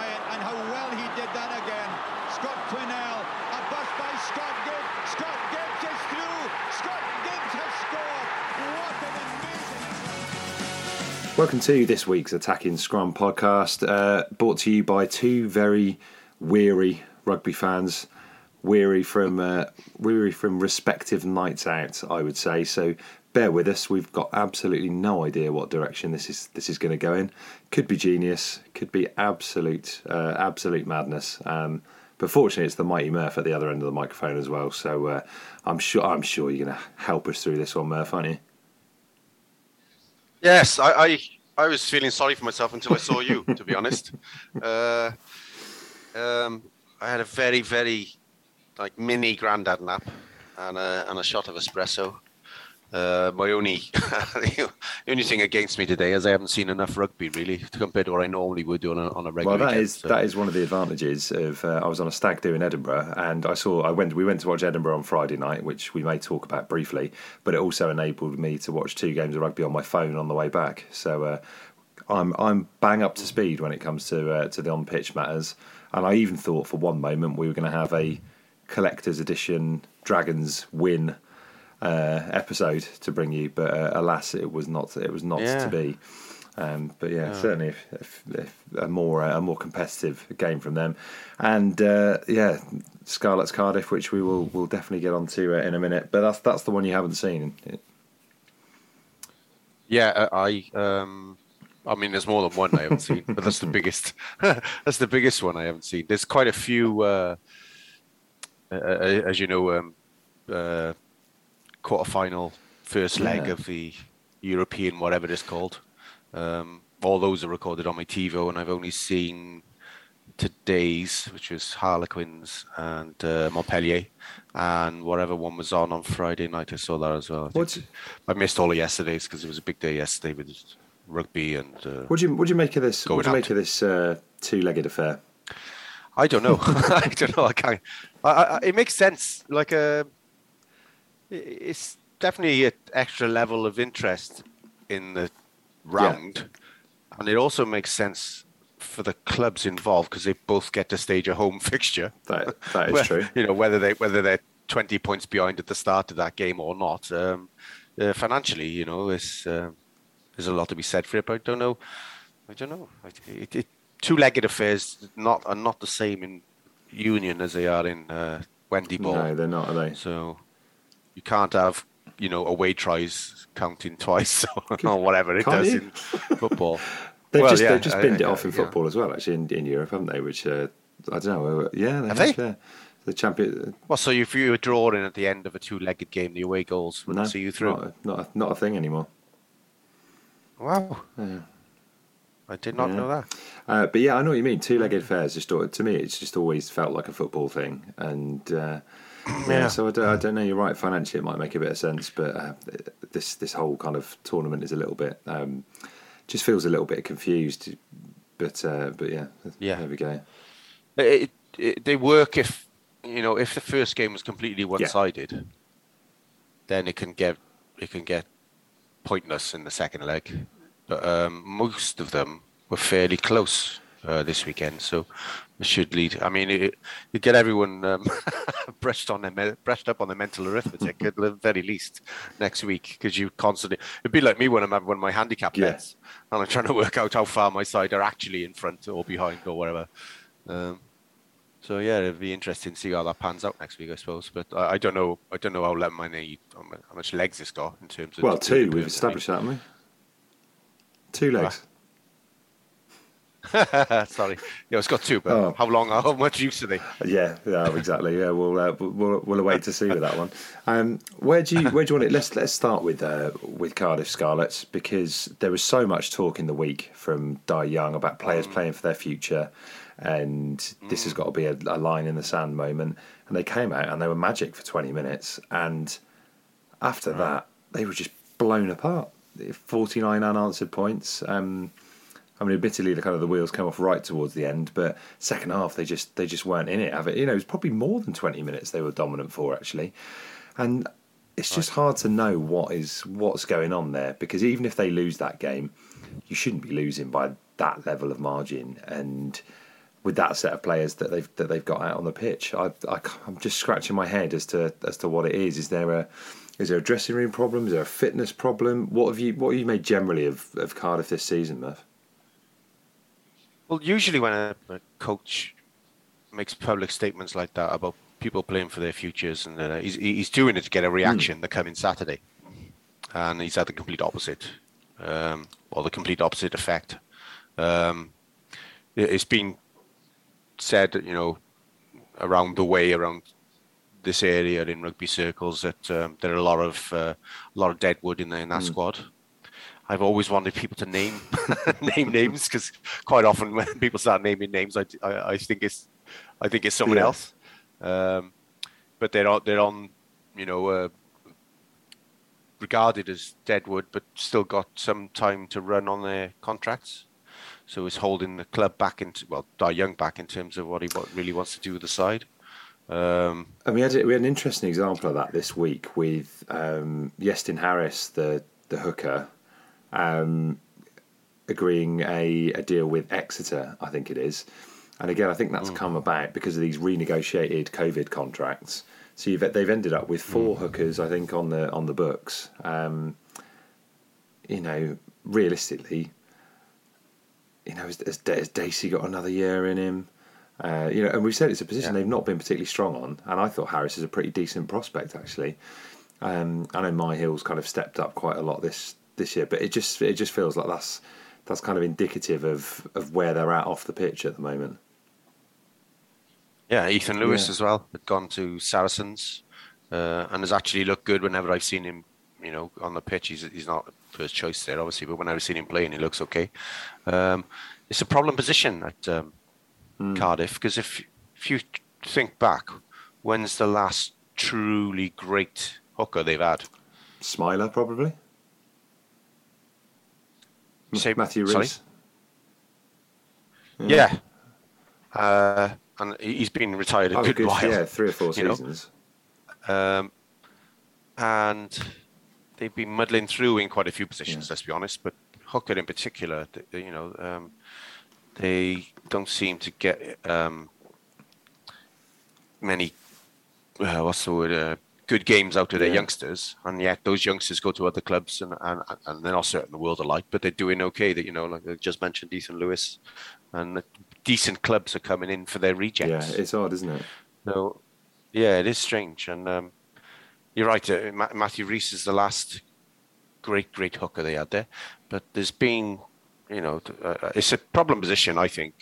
Chris Wyatt, and how well he did that again. Scott Quinnell, a bust by Scott Gibbs. Scott Gibbs is through. Scott Gibbs has scored. What an amazing. Welcome to this week's Attacking Scrum podcast, uh, brought to you by two very weary rugby fans, weary from uh, weary from respective nights out, I would say. So bear with us. We've got absolutely no idea what direction this is this is going to go in. Could be genius, could be absolute uh, absolute madness. Um, but fortunately, it's the mighty Murph at the other end of the microphone as well. So uh, I'm sure I'm sure you're going to help us through this one, Murph, aren't you? Yes, I, I, I was feeling sorry for myself until I saw you, to be honest. Uh, um, I had a very, very like mini granddad nap and a, and a shot of espresso. Uh, my only the only thing against me today is I haven't seen enough rugby really to compare to what I normally would do on a, on a regular. Well, that weekend, is so- that is one of the advantages of. Uh, I was on a stag do in Edinburgh, and I saw. I went. We went to watch Edinburgh on Friday night, which we may talk about briefly. But it also enabled me to watch two games of rugby on my phone on the way back. So uh, I'm I'm bang up to speed when it comes to uh, to the on pitch matters. And I even thought for one moment we were going to have a collector's edition Dragons win uh, episode to bring you, but uh, alas, it was not. It was not Yeah. to be. Um, but yeah, certainly if, if, if a more uh, a more competitive game from them, and uh, yeah, Scarlet's Cardiff, which we will will definitely get onto uh, in a minute. But that's that's the one you haven't seen. Yeah, uh, I um, I mean, there's more than one I haven't seen, but that's the biggest. that's the biggest one I haven't seen. There's quite a few, uh, uh, uh, as you know, um, uh, quarterfinal first leg Yeah. of the European whatever it's called. Um, all those are recorded on my TiVo, and I've only seen today's, which was Harlequins and uh, Montpellier, and whatever one was on on Friday night. I saw that as well. I. What's- I missed all of yesterday's because it was a big day yesterday with rugby and. Uh, What do you what do you make of this? What do you out. make of this uh, two legged affair? I don't know. I don't know. I can't. I, I, it makes sense. Like a, it's definitely an extra level of interest in the round, and it also makes sense for the clubs involved because they both get to stage a home fixture. That that is Well, true. You know whether they whether they're twenty points behind at the start of that game or not. Um, uh, financially, you know, it's, uh, there's a lot to be said for it. But I don't know. I don't know. It, it, two-legged affairs not are not the same in union as they are in uh, Wendy ball. No, they're not, are they? So you can't have you know away tries counting twice or whatever it Can't does you? in football. They've Well, just yeah, they've just binned it off in yeah. football as well, actually in, in Europe, haven't they? Which uh, I don't know. uh, Yeah, they Have have. they? Yeah. The champion. Well, so if you were drawing at the end of a two-legged game, the away goals would No, see you through. Not, a- not, a, not a thing anymore. Wow. Yeah. I did not Yeah. know that. Uh, but yeah, I know what you mean. Two-legged fairs just to me, it's just always felt like a football thing, and uh, yeah. Yeah. So I don't, I don't know. You're right. Financially, it might make a bit of sense, but uh, this this whole kind of tournament is a little bit um, just feels a little bit confused. But uh, but yeah, Yeah. There we go. It, it, they work if you know if the first game was completely one-sided, then it can get it can get pointless in the second leg. But um, most of them were fairly close uh, this weekend, so it should lead. I mean, it, it get everyone um, brushed on their brushed up on their mental arithmetic at the very least next week because you constantly. It'd be like me when I'm having one of my handicap Yeah. bets and I'm trying to work out how far my side are actually in front or behind or whatever. Um, so yeah, it'd be interesting to see how that pans out next week, I suppose. But I, I don't know. I don't know how le- many how how much legs it's got in terms of. Well, two. We've established that, haven't we? Two legs. Sorry, yeah, it's got two. But Oh. how long? How much use are they? Yeah, yeah, exactly. Yeah, we'll uh, we'll we'll await to see with that one. Um, where do you where do you want it? Let's let's start with uh, with Cardiff Scarlets because there was so much talk in the week from Dai Young about players playing for their future, and this has got to be a, a line in the sand moment. And they came out and they were magic for twenty minutes, and after that they were just blown apart. Forty nine unanswered points. Um, I mean, admittedly, the kind of the wheels came off right towards the end, but second half they just they just weren't in it. Have it, you know, it was probably more than twenty minutes they were dominant for actually, and it's just hard to know what is what's going on there because even if they lose that game, you shouldn't be losing by that level of margin and with that set of players that they've that they've got out on the pitch. I, I am just scratching my head as to as to what it is. Is there a is there a dressing room problem? Is there a fitness problem? What have you what have you made generally of, of Cardiff this season, Murph? Well, usually when a, a coach makes public statements like that about people playing for their futures, and uh, he's he's doing it to get a reaction the coming Saturday, and he's had the complete opposite, um, or the complete opposite effect. Um, it- it's been said, you know, around the way around this area in rugby circles that um, there are a lot of uh, a lot of dead wood in, the, in that squad. I've always wanted people to name name names because quite often when people start naming names, I, I, I think it's I think it's someone Yeah. else. Um, but they're on, they're on, you know, uh, regarded as deadwood, but still got some time to run on their contracts. So it's holding the club back into well, Dai Young back in terms of what he what really wants to do with the side. Um, And we had we had an interesting example of that this week with um, Yestin Harris, the the hooker, um, agreeing a, a deal with Exeter, I think it is. And again, I think that's come about because of these renegotiated COVID contracts. So you've, they've ended up with four hookers, I think, on the on the books. Um, you know, realistically, you know, has, has, Dacey got another year in him? Uh, you know, and we've said it's a position they've not been particularly strong on, and I thought Harris is a pretty decent prospect actually. Um, I know Myhill's kind of stepped up quite a lot this this year, but it just it just feels like that's that's kind of indicative of of where they're at off the pitch at the moment. Yeah, Ethan Lewis Yeah. as well had gone to Saracens, uh, and has actually looked good whenever I've seen him. You know, on the pitch, he's he's not first choice there, obviously, but whenever I've seen him playing, he looks okay. Um, it's a problem position at um, Cardiff because if if you think back, when's the last truly great hooker they've had? Smiler probably. You say- Matthew sorry? Rees. Yeah, uh, and he- he's been retired a Oh, good, good. while. Yeah, three or four know. seasons. Um, and they've been muddling through in quite a few positions, let's be honest. But Hooker in particular, you know, um, they don't seem to get um, many, uh, what's the word, uh, good games out of their Yeah. youngsters. And yet those youngsters go to other clubs and, and, and they're not certain the world alike, but they're doing okay. That You know, like I just mentioned Ethan Lewis. And decent clubs are coming in for their rejects. Yeah, it's odd, isn't it? So, yeah, it is strange, and um, you're right. Uh, Ma- Matthew Rees is the last great, great hooker they had there, but there's been, you know, uh, it's a problem position, I think,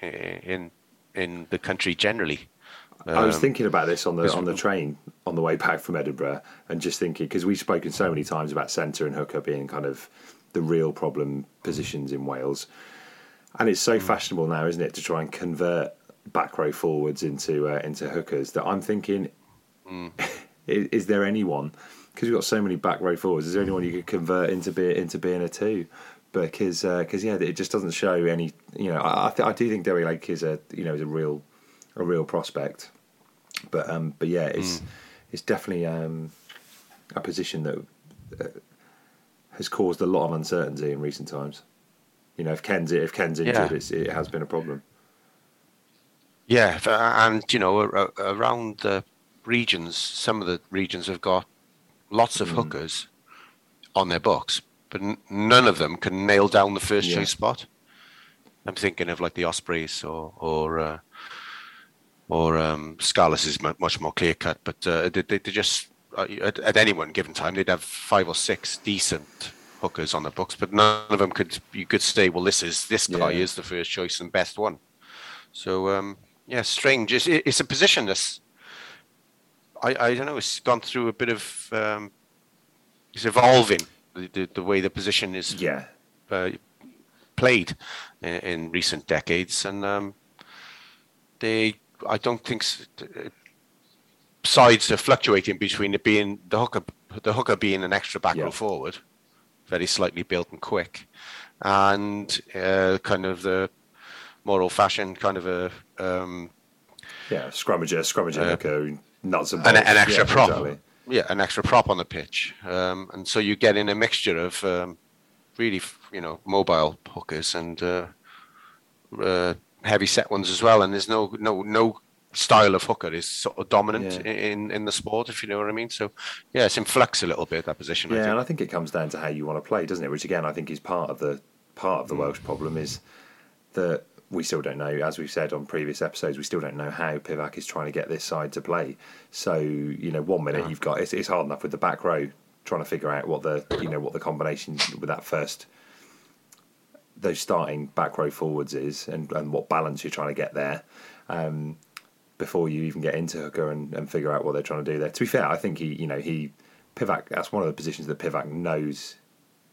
in in the country generally. I was Um, thinking about this on the on the train on the way back from Edinburgh, and just thinking because we've spoken so many times about centre and hooker being kind of the real problem positions in Wales. And it's so fashionable now, isn't it, to try and convert back row forwards into uh, into hookers that I'm thinking, is, is there anyone? Because we've got so many back row forwards. Is there anyone you could convert into be into being a two? Because because yeah, it just doesn't show any. You know, I I, th- I do think Dewi Lake is a you know is a real a real prospect. But um, but yeah, it's it's definitely um, a position that uh, has caused a lot of uncertainty in recent times. You know, if Ken's if Ken's injured, Yeah. it's, it has been a problem. Yeah, and you know, ar- ar- around the regions, some of the regions have got lots of hookers on their books, but none of them can nail down the first Yeah. choice spot. I'm thinking of like the Ospreys or or uh, or um, Scarlett is much more clear cut, but uh, they, they, they just uh, at, at any one given time they'd have five or six decent hookers on the books, but none of them could you could say, well, this is this guy Yeah. is the first choice and best one. So um, yeah, strange. It's, it's a position that's I, I don't know. It's gone through a bit of um, it's evolving the, the, the way the position is Yeah, uh, played in, in recent decades, and um, they I don't think uh, sides are fluctuating between it being the hooker the hooker being an extra back Yeah. row forward, very slightly built and quick, and uh, kind of the more old fashioned kind of a um, yeah, scrummager, scrummager, Uh, hooker, nuts and an, bolts. an extra Yeah, prop. exactly. Yeah, an extra prop on the pitch, um, and so you get in a mixture of um, really, you know, mobile hookers and uh, uh, heavy set ones as well. And there's no no no style of hooker is sort of dominant Yeah. in in the sport, if you know what I mean. So yeah, it's in flux a little bit that position. I Yeah, think. and I think it comes down to how you want to play, doesn't it? Which again, I think is part of the part Mm. of the Welsh problem is that we still don't know. As we've said on previous episodes, we still don't know how Pivac is trying to get this side to play. So you know, one minute you've got it's, it's hard enough with the back row trying to figure out what the you know what the combination with that first those starting back row forwards is and, and what balance you're trying to get there. Um, before you even get into hooker and, and figure out what they're trying to do there. To be fair, I think he, you know, he Pivac. That's one of the positions that Pivac knows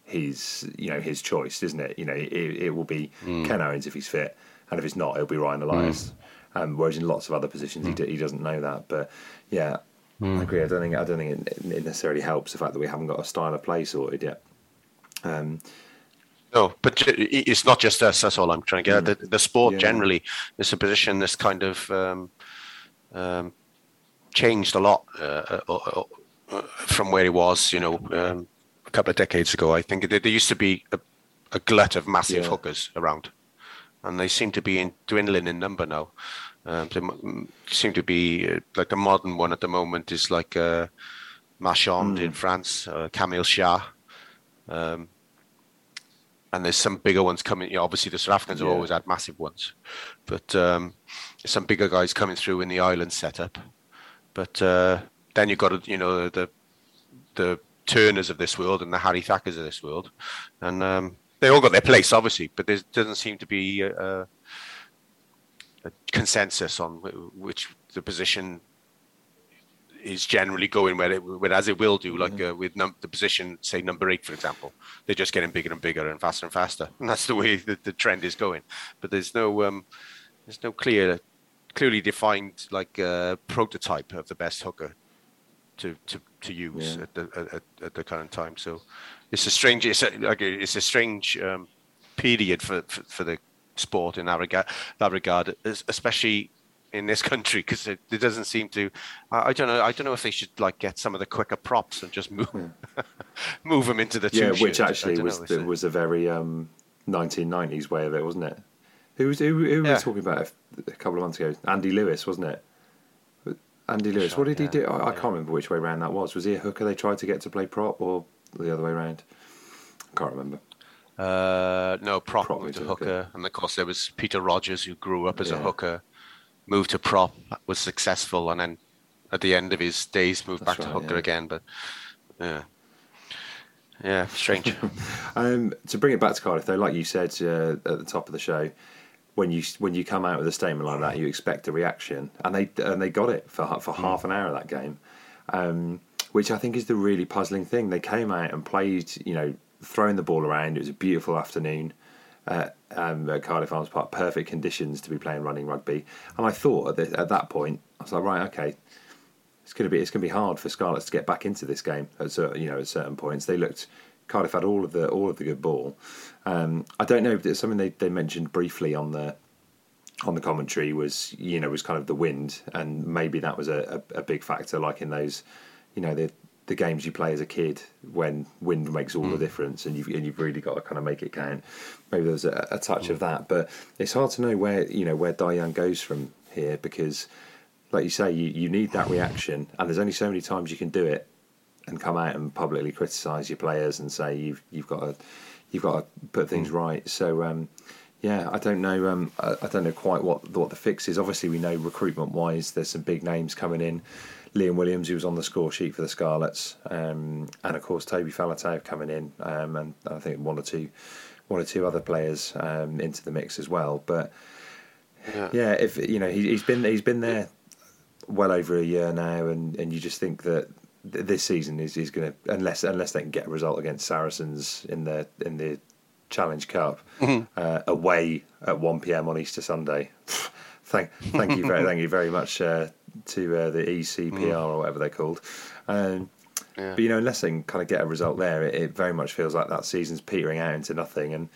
his, you know, his choice, isn't it? You know, it, it will be Ken Owens if he's fit, and if he's not, it'll be Ryan Elias. Um, whereas in lots of other positions, he, d- he doesn't know that. But yeah, I agree. I don't think I don't think it, it necessarily helps the fact that we haven't got a style of play sorted yet. Um, No, but it's not just us. That's all I'm trying to get at. The, the sport Yeah. generally is a position that's kind of um, um, changed a lot uh, uh, uh, uh, from where it was, you know, um, a couple of decades ago. I think there, there used to be a, a glut of massive Yeah. hookers around, and they seem to be in, dwindling in number now. Um, they seem to be uh, like the modern one at the moment is like uh, Marchand in France, uh, Camille Chat. Um, and there's some bigger ones coming. You know, obviously, the South Africans have always had massive ones, but um, some bigger guys coming through in the island setup. But uh, then you've got you know the the Turners of this world and the Harry Thackers of this world, and um, they all got their place, obviously. But there doesn't seem to be a, a consensus on which the position is generally going where it where as it will do, like uh, with num- the position, say number eight, for example, they're just getting bigger and bigger and faster and faster, and that's the way the, the trend is going. But there's no um, there's no clear, clearly defined like uh, prototype of the best hooker to to, to use Yeah. at the at, at the current time. So it's a strange it's a, like it's a strange um, period for, for for the sport in that regard, that regard, especially in this country because it, it doesn't seem to. I, I don't know. I don't know if they should like get some of the quicker props and just move move them into the two. yeah, which actually was know, the, was a very um, 1990s way of it, wasn't it? Who was who, who Yeah. was talking about it a couple of months ago? Andy Lewis, wasn't it? Andy Lewis. What did he do? I, I can't remember which way round that was. Was he a hooker they tried to get to play prop, or the other way round? I can't remember. Uh, no, prop, Prop moved to was a hooker. hooker. and of course there was Peter Rogers who grew up as a hooker, moved to prop, was successful, and then at the end of his days moved That's back to hooker yeah. again. But yeah, yeah, strange. Um, to bring it back to Cardiff, though, like you said uh, at the top of the show, when you when you come out with a statement like that, you expect a reaction, and they and they got it for for half an hour of that game, um, which I think is the really puzzling thing. They came out and played, you know, throwing the ball around. It was a beautiful afternoon at, um, Cardiff Arms Park, perfect conditions to be playing running rugby. And I thought at, the, at that point, I was like, right, okay, it's going to be it's going to be hard for Scarlets to get back into this game at certain, you know at certain points. They looked Cardiff had all of the all of the good ball. Um, I don't know, something they, they mentioned briefly on the on the commentary was you know was kind of the wind, and maybe that was a, a, a big factor, like in those you know the the games you play as a kid when wind makes all mm. the difference and you've, and you've really got to kind of make it count. Maybe there's a, a touch mm. of that, but it's hard to know where you know where Young goes from here because, like you say, you, you need that reaction, and there's only so many times you can do it and come out and publicly criticise your players and say you've you've got to you've got to put things mm. right. So. Um, yeah, I don't know. Um, I, I, don't know quite what what the fix is. Obviously, we know recruitment wise, there's some big names coming in. Liam Williams, who was on the score sheet for the Scarlets, um, and of course Toby Faletau coming in, um, and I think one or two, one or two other players um, into the mix as well. But yeah, yeah if you know he, has been he's been there well over a year now, and, and you just think that this season is is going to unless unless they can get a result against Saracens in the in the Challenge Cup mm-hmm. uh, away at one pm on Easter Sunday. thank thank you very thank you very much uh, to uh, the ECPR mm. or whatever they're called. Um, yeah. But you know, unless they can kind of get a result there, it, it, very much feels like that season's petering out into nothing, and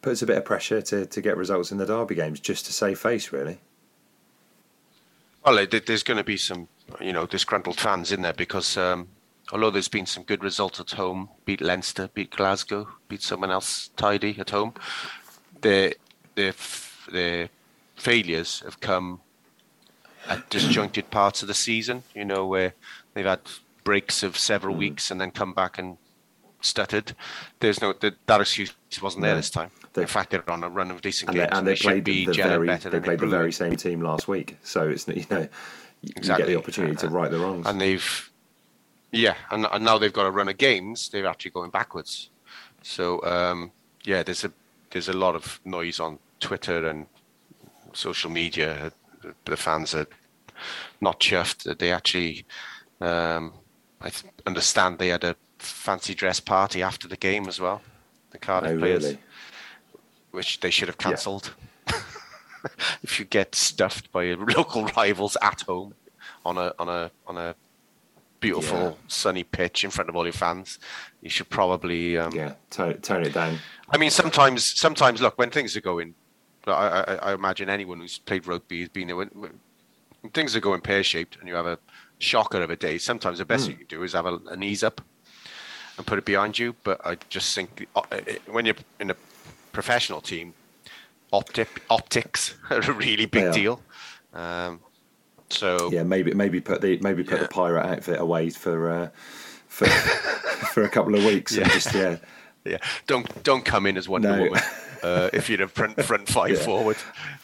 puts a bit of pressure to to get results in the derby games just to save face, really. Well, there's going to be some, you know, disgruntled fans in there because um, although there's been some good results at home, beat Leinster, beat Glasgow, beat someone else tidy at home, their the the failures have come at disjointed parts of the season. You know where they've had breaks of several mm. weeks and then come back and stuttered. There's no that, that excuse wasn't there this time. They, in fact, they're on a run of decent and games. They, and they, they played the, the very, they played the very same team last week, so it's you know you exactly. get the opportunity to right the wrongs. And they've yeah, and, and now they've got a run of games. They're actually going backwards. So um, yeah, there's a there's a lot of noise on Twitter and social media. The fans are not chuffed that they actually. Um, I th- understand they had a fancy dress party after the game as well. The Cardiff oh, players, really? which they should have cancelled. Yeah. if you get stuffed by your local rivals at home on a on a on a beautiful yeah. sunny pitch in front of all your fans, you should probably um, yeah tone, tone it down. I mean, sometimes sometimes look when things are going. I, I, I imagine anyone who's played rugby has been there when, when things are going pear shaped and you have a shocker of a day. Sometimes the best mm. you can do is have a, an ease up and put it behind you. But I just think uh, uh, when you're in a professional team, optic, optics are a really big deal. Um, so yeah, maybe maybe put the maybe put yeah. the pirate outfit away for uh, for for a couple of weeks. Yeah. Just, yeah, yeah. Don't don't come in as Wonder no. Woman. Uh, if you're a front front five yeah. forward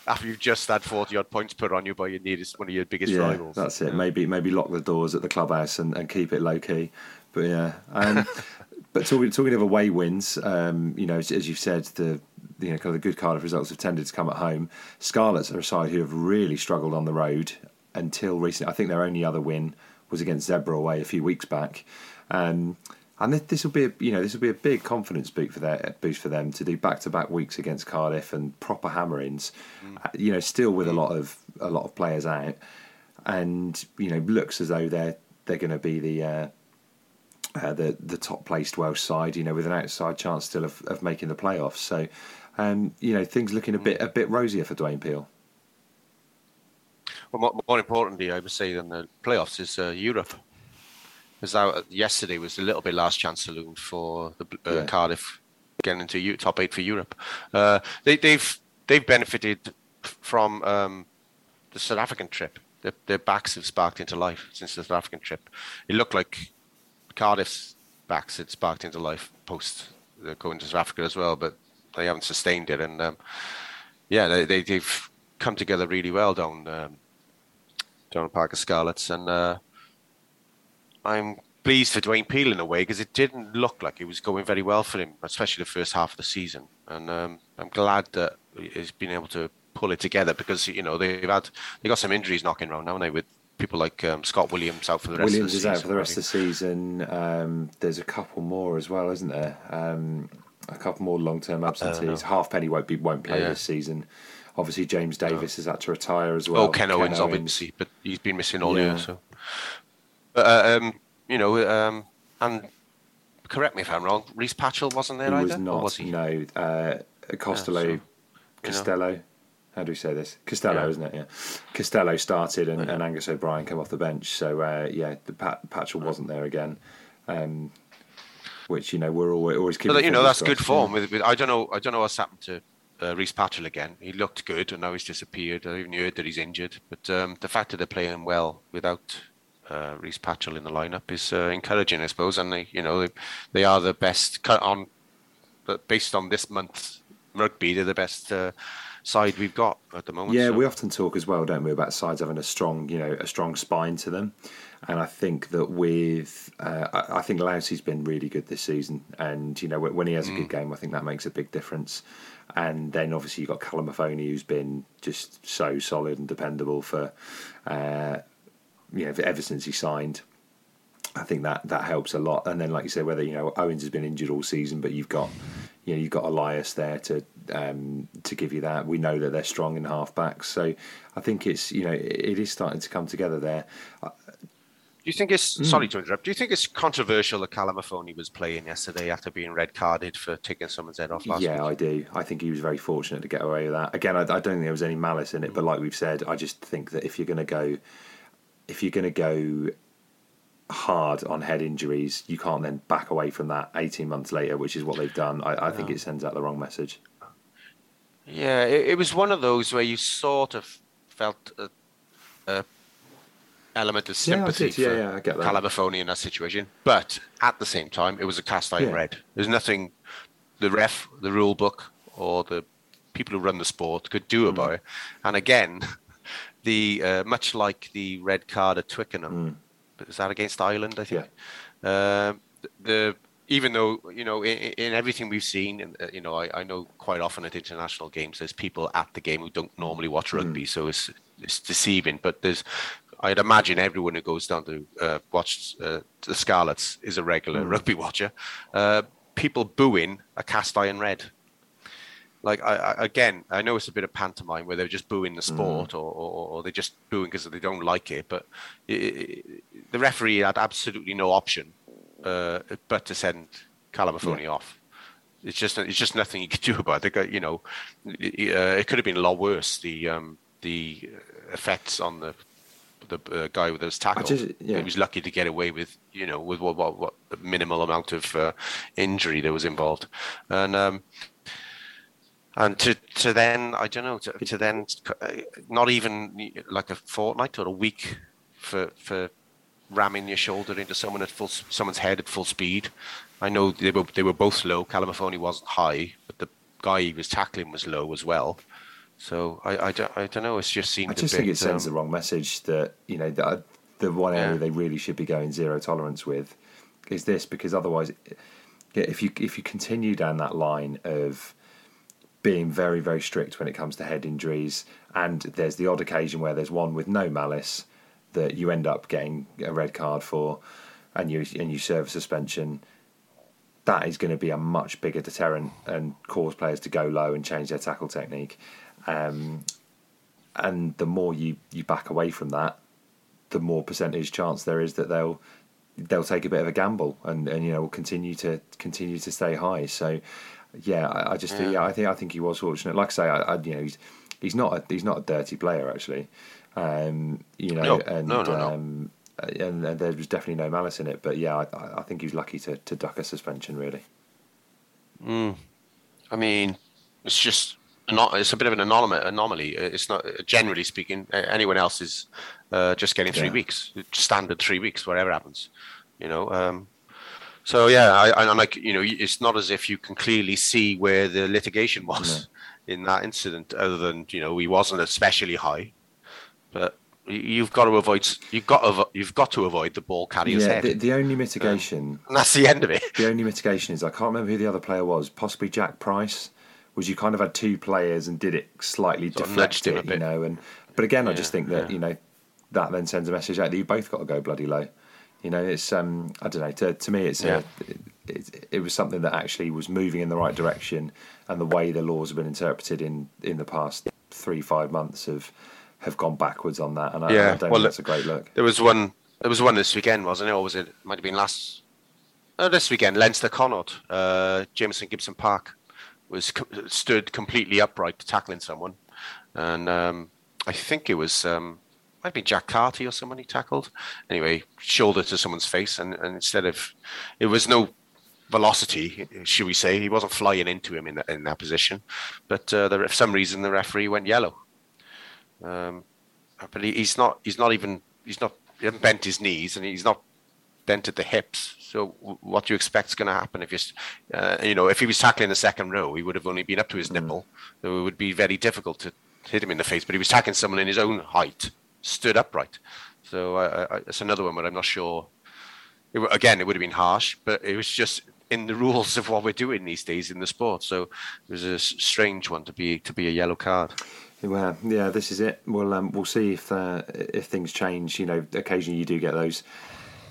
after you've just had forty odd points put on you by your nearest one of your biggest yeah, rivals. That's it. Maybe maybe lock the doors at the clubhouse and, and keep it low key. But yeah, um, but talking talking of away wins, um, you know, as, as, you've said, the you know kind of the good Cardiff results have tended to come at home. Scarlets are a side who have really struggled on the road until recently. I think their only other win was against Zebre away a few weeks back. Um, and this this will be a, you know this will be a big confidence boost for their boost for them to do back to back weeks against Cardiff and proper hammerings. Mm. Uh, you know, still with a lot of a lot of players out, and you know looks as though they're they're going to be the. Uh, uh, the the top placed Welsh side, you know, with an outside chance still of, of making the playoffs. So, um, you know, things looking a bit a bit rosier for Dwayne Peel. Well, more, more importantly, I would say than the playoffs is uh, Europe. Because uh, yesterday was a little bit last chance saloon for the uh, yeah. Cardiff getting into U- top eight for Europe. Uh, they, have they've, they've benefited from um, the South African trip. Their, their, backs have sparked into life since the South African trip. It looked like Cardiff's backs had sparked into life post the going to South Africa as well, but they haven't sustained it. And um, yeah, they, they, have come together really well down um, Donald Parc y Scarlets, and uh, I'm pleased for Dwayne Peel in a way because it didn't look like it was going very well for him, especially the first half of the season. And um, I'm glad that he's been able to pull it together because you know they've had they got some injuries knocking around, haven't they? With people like um, Scott Williams out for the rest Williams of is the season. out for the rest of the season. Um, there's a couple more as well, isn't there? Um, a couple more long-term absentees. Halfpenny won't be won't play Yeah. this season. Obviously, James Davies has had to retire as well. oh, Ken, Owens, obviously, but he's been missing all year. So, but uh, um, you know, um, and correct me if I'm wrong. Rhys Patchell wasn't there He either. was not. was he? No, uh, Costelow, so, Costelow. How do we say this? Costelow, Yeah. isn't it? Yeah. Costelow started and, and Angus O'Brien came off the bench. So uh, yeah, the Pat, Patchell wasn't there again. Um, which you know we're always always keeping. But, you know, that's good form. With, with, I don't know. I don't know what's happened to uh, Rhys Patchell again. He looked good, and now he's disappeared. I even heard that he's injured. But um, the fact that they're playing well without uh, Rhys Patchell in the lineup is uh, encouraging, I suppose. And they, you know, they, they are the best cut on. But based on this month's rugby, they're the best uh, side we've got at the moment. Yeah, so- we often talk as well, don't we, about sides having a strong, you know, a strong spine to them. And I think that with, uh, I think Lousi's been really good this season, and you know, when when he has a Mm. good game, I think that makes a big difference. And then obviously you've got Kalamafoni, who's been just so solid and dependable for, uh, you know, ever since he signed. I think that that helps a lot. And then, like you say, whether you know Owens has been injured all season, but you've got you know you've got Elias there to um, to give you that. We know that they're strong in halfbacks, so I think it's you know it, is starting to come together there. Do you think it's Hmm. sorry to interrupt? Do you think it's controversial that Kalamafoni was playing yesterday after being red carded for taking someone's head off last yeah, week? I do. I think he was very fortunate to get away with that. Again, I, I don't think there was any malice in it, but like we've said, I just think that if you're going to go, if you're going to go hard on head injuries, you can't then back away from that 18 months later, which is what they've done. I, I think it sends out the wrong message. Yeah, it, it was one of those where you sort of felt a, a element of Yeah, sympathy. Yeah, for yeah, I get that. Kalamafoni in that situation, but at the same time, it was a cast iron Yeah. red. There's nothing the ref, the rule book, or the people who run the sport could do hmm. about it. And again, the uh, much like the red card at Twickenham, Mm. is that against Ireland? I think. Um, the even though you know in, in everything we've seen, and uh, you know, I, I know quite often at international games, there's people at the game who don't normally watch rugby, so it's it's deceiving. But there's, I'd imagine everyone who goes down to uh, watch uh, the Scarlets is a regular rugby watcher. Uh, people booing a cast iron red. Like I, I, again, I know it's a bit of pantomime where they're just booing the sport, or, or, or they're just booing because they don't like it. But i i the referee had absolutely no option uh, but to send Kalamafoni off. It's just it's just nothing you could do about it. They got- You know, it, uh, it could have been a lot worse. The um, the effects on the the uh, guy that was tackled. just- yeah. He was lucky to get away with you know with what what, what minimal amount of uh, injury that was involved, and um, and to to then I don't know to, to then uh, not even like a fortnight or a week for for ramming your shoulder into someone at full someone's head at full speed. I know they were they were both low. Kalamafoni wasn't high, but the guy he was tackling was low as well. So I I don't, I don't know. It's just seemed I just bit. think it sends um, the wrong message that you know that the one area Yeah. they really should be going zero tolerance with is this because otherwise, if you if you continue down that line of being very very strict when it comes to head injuries, and there's the odd occasion where there's one with no malice that you end up getting a red card for, and you and you serve a suspension. That is going to be a much bigger deterrent and cause players to go low and change their tackle technique. Um, and the more you, you back away from that, the more percentage chance there is that they'll they'll take a bit of a gamble and, and you know will continue to continue to stay high. So yeah, I, I just think yeah, I think I think he was fortunate. Like I say, I, I you know he's he's not a, he's not a dirty player actually. Um, you know, No, and no, no, um, and, and there was definitely no malice in it. But yeah, I, I think he was lucky to, to duck a suspension really. I mean, it's just not. It's a bit of an anomaly. Anomaly. It's not. Generally speaking, anyone else is uh, just getting three Yeah. weeks, standard three weeks, whatever happens. You know. Um, so yeah, I, I'm like you know, it's not as if you can clearly see where the litigation was in that incident, other than you know he wasn't especially high, but. You've got to avoid. You've got to. You've got to avoid the ball carrier's yeah, head, the, the only um, mitigation and that's the end of it. The only mitigation is I can't remember who the other player was. Possibly Jack Price. Was you kind of had two players and did it slightly Sort of deflect nudged him it, you know? And but again, I just think that yeah. you know that then sends a message out that you both got to go bloody low. You know, it's um, I don't know. To, to me, it's Yeah. a, it, it, it was something that actually was moving in the right direction, and the way the laws have been interpreted in in the past three five months have have gone backwards on that, and I, I Yeah, don't well, think that's a great look. There was one. There was one this weekend, wasn't it? Or was it? Might have been last. Uh, this weekend, Leinster Connaught, uh, Jamison Gibson Park, was stood completely upright tackling someone, and um, I think it was um, might be Jack Carty or someone he tackled. Anyway, shoulder to someone's face, and, and instead of it was no velocity, should we say? He wasn't flying into him in that, in that position, but uh, the, for some reason the referee went yellow. Um, but he, he's not. He's not even. He's not. He hasn't bent his knees, and he's not bent at the hips. So w- what do you expect is going to happen if you, uh, you know, if he was tackling the second row, he would have only been up to his nipple. So it would be very difficult to hit him in the face. But he was tackling someone in his own height, stood upright. So I, it's another one where I'm not sure. It, again, it would have been harsh, but it was just in the rules of what we're doing these days in the sport. So it was a strange one to be to be a yellow card. Well, yeah, this is it. We'll um, we'll see if uh, if things change. You know, occasionally you do get those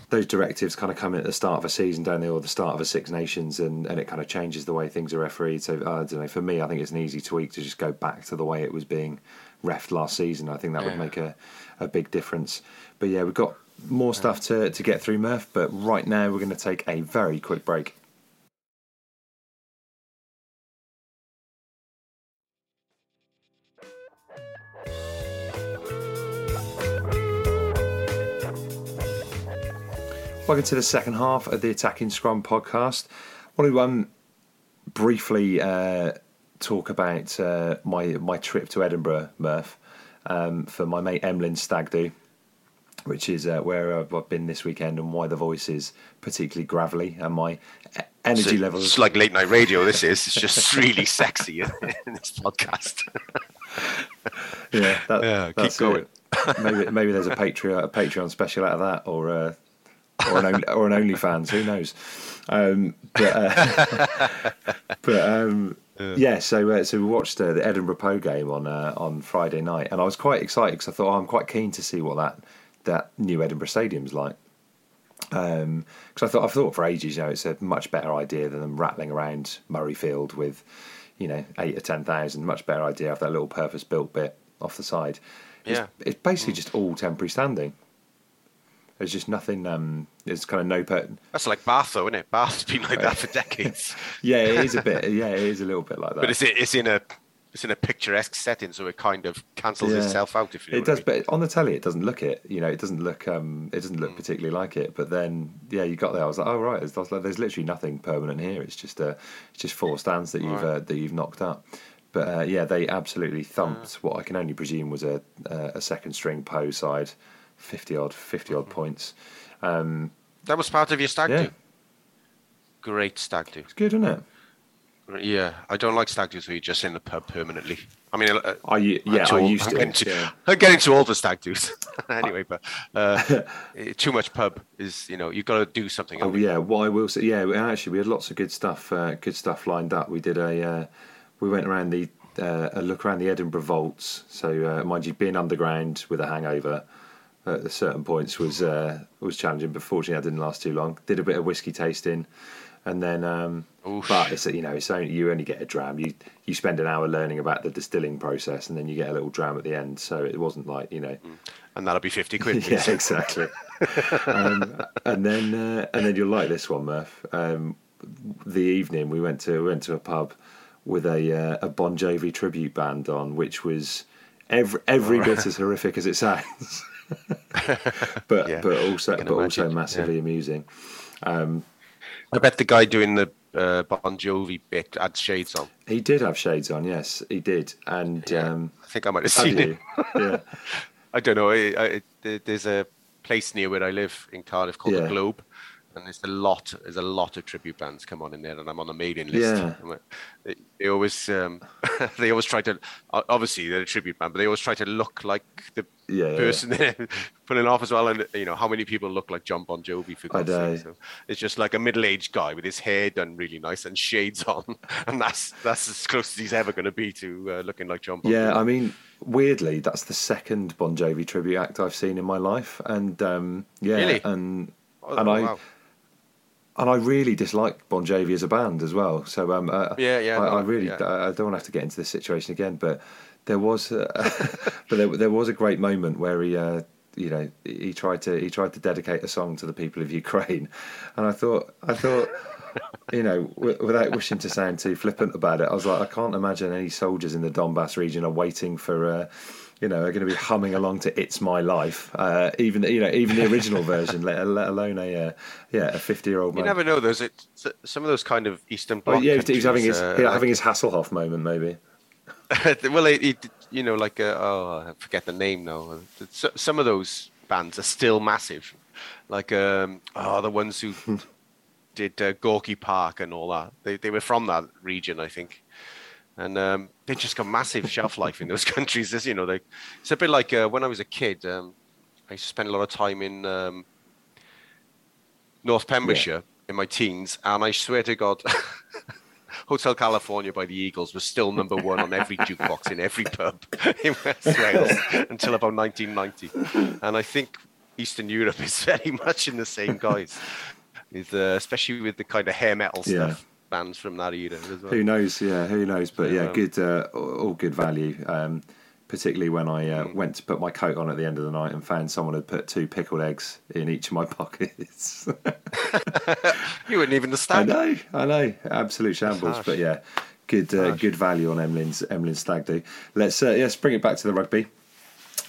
those directives kind of come at the start of a season, don't they, or the start of a Six Nations, and, and it kind of changes the way things are refereed. So I don't know. For me, I think it's an easy tweak to just go back to the way it was being refed last season. I think that would make a, a big difference. But yeah, we've got more stuff to, to get through, Murph. But right now, we're going to take a very quick break. Welcome to the second half of the Attacking Scrum podcast. I want to um, briefly uh, talk about uh, my my trip to Edinburgh, Murph, um, for my mate Emlyn Stag Do, which is uh, where I've been this weekend, and why the voice is particularly gravelly, and my energy It's- levels. It's like late night radio. This is. It's just really sexy in, in this podcast. Yeah, that, Yeah, keep going. it. maybe maybe there's a Patreon a Patreon special out of that, or uh, or an only, or an OnlyFans. Who knows? Um, but uh, but um, yeah. So uh, so we watched uh, the Edinburgh Pau game on uh, on Friday night, and I was quite excited because I thought oh, I'm quite keen to see what that that new Edinburgh Stadium's like. Because I thought I've thought for ages, you know, it's a much better idea than them rattling around Murrayfield with, you know, eight or ten thousand. Much better idea of that little purpose-built bit off the side. Yeah. it's basically just all temporary standing. There's just nothing. Um, there's kind of no. Per- That's like Bath, though, isn't it? Bath's been like that for decades. yeah, it is a bit. Yeah, it is a little bit like that. but it's it's in a it's in a picturesque setting, so it kind of cancels Yeah. itself out. If you know it what I does, mean. but on the telly, it doesn't look it. You know, it doesn't look. Um, it doesn't look particularly like it. But then, yeah, you got there. I was like, oh right, there's, there's literally nothing permanent here. It's just uh, it's just four stands that you've uh, that you've knocked up. But uh, yeah, they absolutely thumped what I can only presume was a a second string Pau side, fifty odd fifty odd points. that was part of your stag Yeah. do. Great stag do. It's good, isn't it? Yeah, I don't like stag do's where you're just in the pub permanently. I mean, uh, I'm Yeah, I used I'm to. Getting too, yeah. I'm getting too old for stag do's. anyway, but uh, too much pub is, you know, you've got to do something. Oh yeah, what I will say, yeah, we- actually we had lots of good stuff, uh, good stuff lined up. We did a, uh, we went around the, uh, a look around the Edinburgh vaults. So uh, mind you, being underground with a hangover at certain points was uh, was challenging. But fortunately, that didn't last too long. Did a bit of whiskey tasting, and then, um, but it's you know, it's only you only get a dram. You you spend an hour learning about the distilling process, and then you get a little dram at the end. So it wasn't like you know. And that'll be 50 quid. Yeah, exactly. um, and then uh, and then you'll like this one, Murph. Um, the evening we went to went to a pub with a uh, a Bon Jovi tribute band on, which was every every bit as horrific as it sounds, but Yeah, but also but also imagine, massively amusing. I bet the guy doing the uh, Bon Jovi bit had shades on. He did have shades on, yes, he did, and um, I think I might have seen it. yeah, I don't know. I, I, there's a place near where I live in Cardiff called Yeah. the Globe, and there's a lot, there's a lot of tribute bands come on in there, and I'm on the mailing list. Yeah. They, they always, um, they always try to. Obviously, they're a tribute band, but they always try to look like the Yeah, yeah, person they're putting off as well. And you know, how many people look like Jon Bon Jovi for I God's sake? So it's just like a middle-aged guy with his hair done really nice and shades on, and that's that's as close as he's ever going to be to uh, looking like Jon. Bon Jovi. Yeah, Jovi. I mean, weirdly, that's the second Bon Jovi tribute act I've seen in my life, and um, yeah, Really? and Oh, and I wow. And I really dislike Bon Jovi as a band as well. So um, uh, Yeah, yeah, I, no, I really, yeah. I don't want to have to get into this situation again, but there was, uh, but there, there was a great moment where he. Uh, you know, he tried to he tried to dedicate a song to the people of Ukraine, and I thought I thought, you know, w- without wishing to sound too flippant about it, I was like, I can't imagine any soldiers in the Donbass region are waiting for, uh, you know, are going to be humming along to "It's My Life," uh, even you know, even the original version, let, let alone a uh, yeah a fifty year old You man. never know. There's it, some of those kind of Eastern Oh, Bloc. yeah, he was having his countries, yeah, uh, having his Hasselhoff moment, maybe. well, it, it, you know, like uh, oh, I forget the name now. S- Some of those bands are still massive, like um, oh, the ones who did uh, Gorky Park and all that. They they were from that region, I think, and um, they just got massive shelf life in those countries. You know, they, it's a bit like uh, when I was a kid. Um, I used to spend a lot of time in um, North Pembrokeshire in my teens, and I swear to God. Hotel California by the Eagles was still number one on every jukebox in every pub in West Wales until about 1990. And I think Eastern Europe is very much in the same guise, with, uh, especially with the kind of hair metal Yeah. Bands from that era as well. Who knows? Yeah, who knows? But yeah, Um, good, uh, all good value. Um, particularly when I Mm. uh, went to put my coat on at the end of the night and found someone had put two pickled eggs in each of my pockets. You wouldn't even understand. I know, I know, absolute shambles. But yeah, good, uh, good value on Emlyn's Emlyn's stag do. Let's uh, yes, bring it back to the rugby,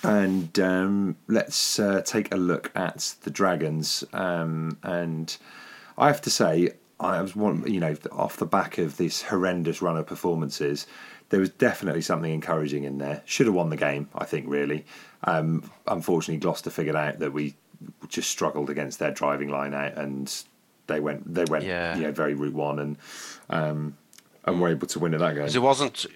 and um, let's uh, take a look at the Dragons. Um, and I have to say, I was one, you know, off the back of this horrendous run of performances. There was definitely something encouraging in there. Should have won the game, I think. Really, um, unfortunately, Gloucester figured out that we just struggled against their driving line out, and they went they went Yeah. you know very route one and um, and were able to win at that game. it wasn't,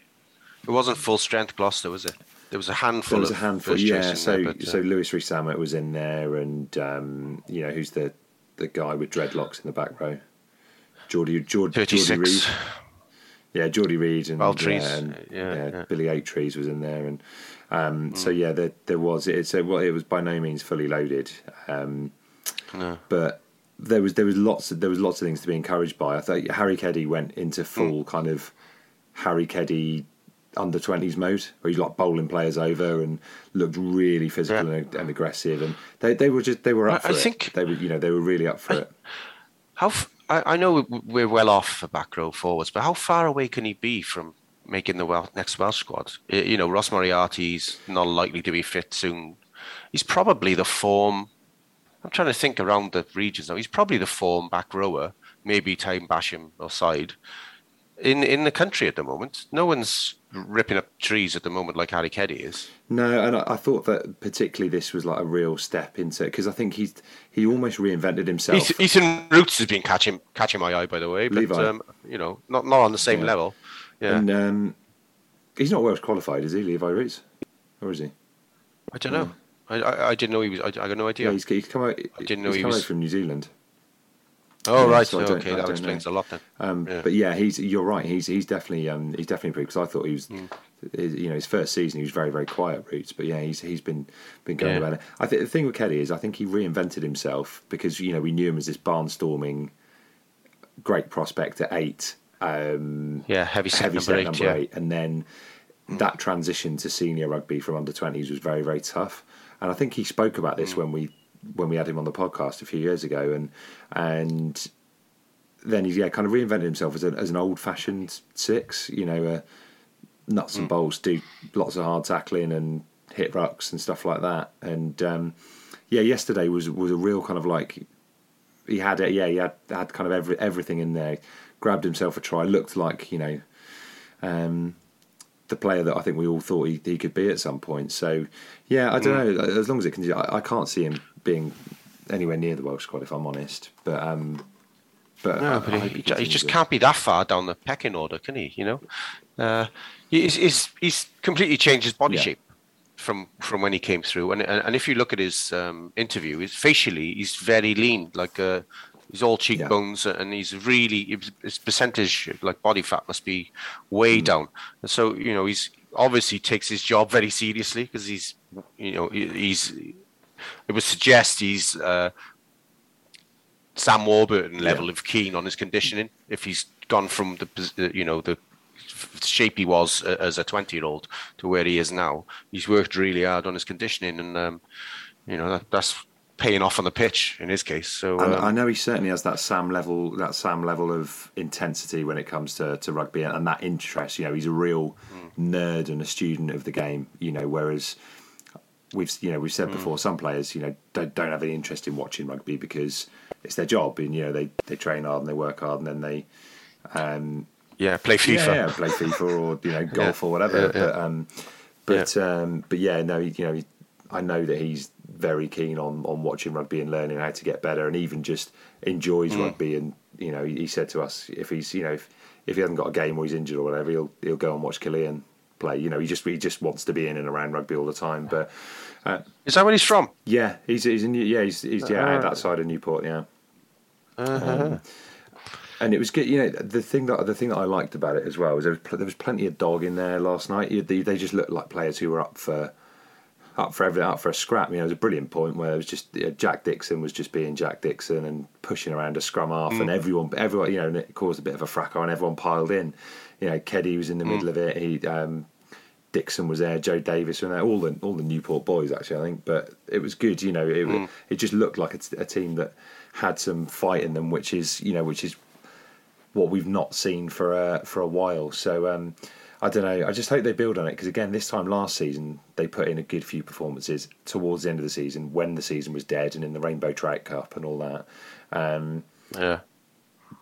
it wasn't full strength Gloucester, was it? There was a handful There was a of handful, yeah. So there, but, uh, so Lewis Rees-Zammit was in there, and um, you know who's the the guy with dreadlocks in the back row, Geordie Geordie, Geordie 36. Reed. Yeah, Geordie Reed and, yeah, and yeah, yeah, yeah. Billy Eight Trees was in there, and um, so yeah, there there was it's a, well, it was by no means fully loaded, um, No. but there was there was lots of, there was lots of things to be encouraged by. I thought Harry Keddie went into full kind of Harry Keddie under twenties mode, where he's like bowling players over and looked really physical Yeah. and, and aggressive, and they they were just they were up I- for I it. think- they were you know they were really up for it. How f- I, I know we- we're well off for back row forwards, but how far away can he be from making the Wel- next Welsh squad? You know, Ross Moriarty's not likely to be fit soon. He's probably the form. I'm trying to think around the regions now. He's probably the form back rower, maybe Taine Basham or side in in the country at the moment. No one's ripping up trees at the moment like Harry Keddie is. No, and I, I thought that particularly this was like a real step into because I think he's he almost reinvented himself. Ethan, Ethan Roots has been catching catching my eye, by the way, but Levi. um, you know, not not on the same Yeah. level. Yeah, And um, he's not Welsh qualified, is he, Levi Roots? Or is he? I don't know. I, I I didn't know he was. I, I got no idea. Yeah, he's, he's come out. I didn't know he's he come was- out from New Zealand. Oh right, so don't- okay, that explains know. a lot then. Um, Yeah. But yeah, he's you're right. He's he's definitely um, he's definitely improved because I thought he was, Hmm. his- you know, his first season he was very very quiet roots. But yeah, he's he's been been going Yeah. about it. I think the thing with Kelly is I think he reinvented himself because you know we knew him as this barnstorming, great prospect at eight. Um, Yeah, heavy set heavy number set eight. number yeah. eight, and then that transition to senior rugby from under twenties was very very tough. And I think he spoke about this when we when we had him on the podcast a few years ago, and and then he's yeah kind of reinvented himself as, a, as an old fashioned six, you know, uh, nuts and bolts, do lots of hard tackling and hit rucks and stuff like that. And um, yeah, yesterday was was a real kind of like he had it. Yeah, he had had kind of every everything in there. Grabbed himself a try. Looked like you know um, the player that I think we all thought he, he could be at some point. So yeah, I don't know. As long as it continues, I, I can't see him being anywhere near the Welsh squad, if I'm honest. But um, but, no, I- but I he, he, he just can't be that far down the pecking order, can he? You know, uh, he's, he's he's completely changed his body Yeah. shape from from when he came through, and and, and if you look at his um, interview, he's facially he's very lean, like uh, he's all cheekbones, and he's really his- his percentage like body fat must be way Mm. down. And so you know he's obviously takes his job very seriously because he's you know he- he's it would suggest he's uh, Sam Warburton level of keen on his conditioning. If he's gone from the uh, you know the shape he was uh, as a twenty year old to where he is now, he's worked really hard on his conditioning, and um, you know that, that's paying off on the pitch in his case. So um, I know he certainly has that Sam level, that Sam level of intensity when it comes to, to rugby and, and that interest. You know, he's a real nerd and a student of the game. You know, whereas we've you know we've said before, some players you know don't don't have any interest in watching rugby because it's their job, and you know they, they train hard and they work hard, and then they um, yeah, play FIFA. yeah, yeah, play FIFA or you know golf or whatever. Yeah, yeah. But um, but um, but yeah, no, you know, I know that he's very keen on on watching rugby and learning how to get better, and even just enjoys Mm. rugby. And you know, he, he said to us, if he's you know if, if he hasn't got a game or he's injured or whatever, he'll he'll go and watch Killian play. You know, he just he just wants to be in and around rugby all the time. But uh, Is that where he's from? yeah, he's he's in yeah he's he's yeah Ah. out that side of Newport. Yeah. Uh-huh. Um, and it was good. You know, the thing that the thing that I liked about it as well was there was, pl- there was plenty of dog in there last night. You- They, they just looked like players who were up for up for everything, up for a scrap. You know, it was a brilliant point where it was just you know, Jack Dixon was just being Jack Dixon and pushing around a scrum half, and everyone, everyone, you know, and it caused a bit of a fracas, and everyone piled in. You know, Keddie was in the middle of it. He um, Dixon was there, Joe Davis was there, all the all the Newport boys actually, I think. But it was good, you know. It it just looked like a, t- a team that had some fight in them, which is you know, which is what we've not seen for a for a while. So um, I don't know. I just hope they build on it because again, this time last season they put in a good few performances towards the end of the season when the season was dead and in the Rainbow Track Cup and all that. Um, Yeah.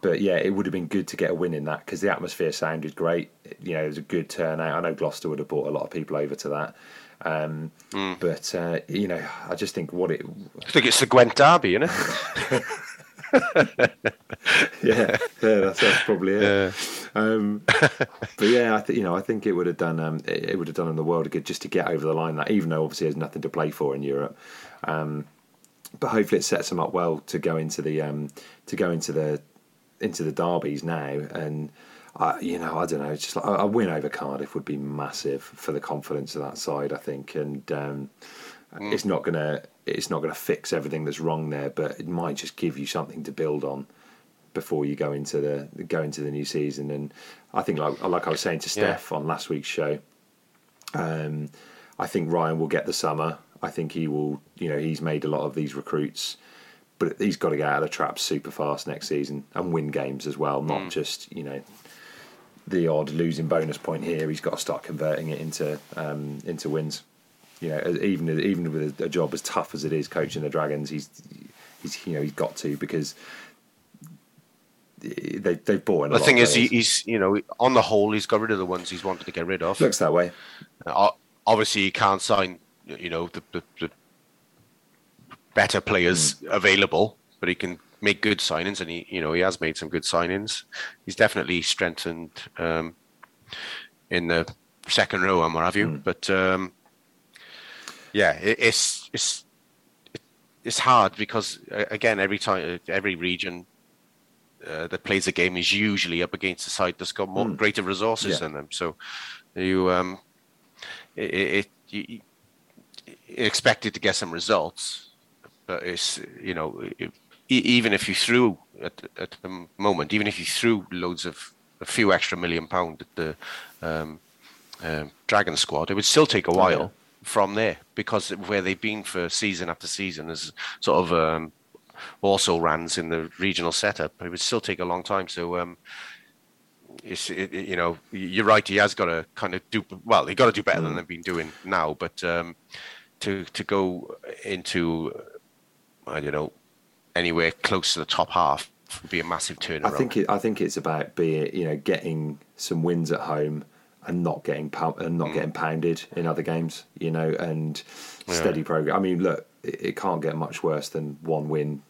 But yeah, it would have been good to get a win in that because the atmosphere sounded great. You know, it was a good turnout. I know Gloucester would have brought a lot of people over to that. Um, But uh, you know, I just think what it I think it's the Gwent Derby, you know. yeah, yeah, that's, that's probably it. Um, but yeah, I think you know, I think it would have done um, it, it would have done them the world good just to get over the line. That even though obviously there's nothing to play for in Europe, um, but hopefully it sets them up well to go into the um, to go into the into the derbies now. And I, you know, I don't know, it's just like a win over Cardiff would be massive for the confidence of that side. I think, and um, it's not gonna it's not gonna fix everything that's wrong there, but it might just give you something to build on before you go into the go into the new season. And I think, like, like I was saying to Yeah. Steph on last week's show, um, I think Ryan will get the summer. I think he will. You know, he's made a lot of these recruits, but he's got to get out of the traps super fast next season and win games as well, not just you know the odd losing bonus point here. He's got to start converting it into um, into wins. You know, even even with a, job as tough as it is coaching the Dragons, he's he's you know he's got to because they they've bought in. a The lot thing is, he, he's you know on the whole, he's got rid of the ones he's wanted to get rid of. looks that way. Uh, obviously, he can't sign you know the, the, the better players Hmm. available, but he can make good signings, and he you know he has made some good signings. He's definitely strengthened um, in the second row and what have you. Hmm. But um, yeah, it, it's it's it's hard because uh, again, every time every region. Uh, that plays a game is usually up against a side that's got more greater resources. Yeah. than them. So you um, it, it you, you expected to get some results, but it's you know it, even if you threw at, at the moment, even if you threw loads of a few extra million pound at the um, um, Dragon squad, it would still take a while from there because where they've been for season after season is sort of um, also runs in the regional setup. It would still take a long time. So. Um, it's it, it- you know you're right. He has got to kind of do well. He got to do better than they've been doing now. But um, to to go into I don't know anywhere close to the top half would be a massive turnaround. I think it, I think it's about being you know getting some wins at home and not getting and not Mm. getting pounded in other games. You know, and steady progress. I mean, look, it, it can't get much worse than one win,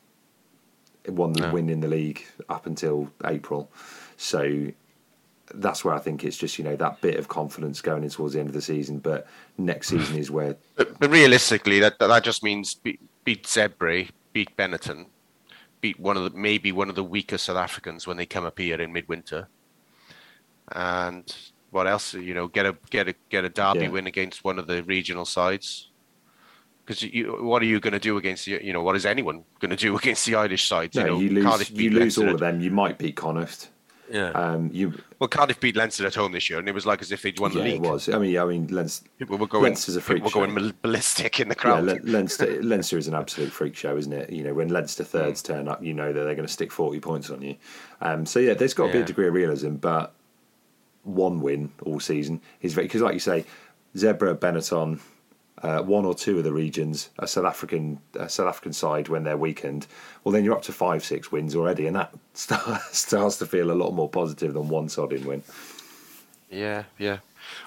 one win in the league up until April. So that's where I think it's just you know that bit of confidence going in towards the end of the season. But next season is where But, but realistically, that that just means beat, beat Zebre, beat Benetton, beat one of the maybe one of the weaker South Africans when they come up here in midwinter. And what else? You know, get a get a get a derby Yeah. win against one of the regional sides. Because you, what are you going to do against the? You know, what is anyone going to do against the Irish sides? no, you know, you lose you lose all of them. You might beat Connacht. Yeah. Um, you well, Cardiff beat Leinster at home this year, and it was like as if they'd won yeah, the league. it was. I mean, I mean, Leinster, People were going. Leinster's a freak people were going show. ballistic in the Yeah, crowd. Le- Leinster, Leinster is an absolute freak show, isn't it? You know, when Leinster thirds turn up, you know that they're going to stick 40 points on you. Um, so, yeah, there's got to be a degree of realism, but one win all season is very. Because, like you say, Zebre, Benetton, uh, one or two of the regions, a South African a South African side when they're weakened, well, then you're up to five, six wins already, and that start, starts to feel a lot more positive than one sodding win. Yeah, yeah.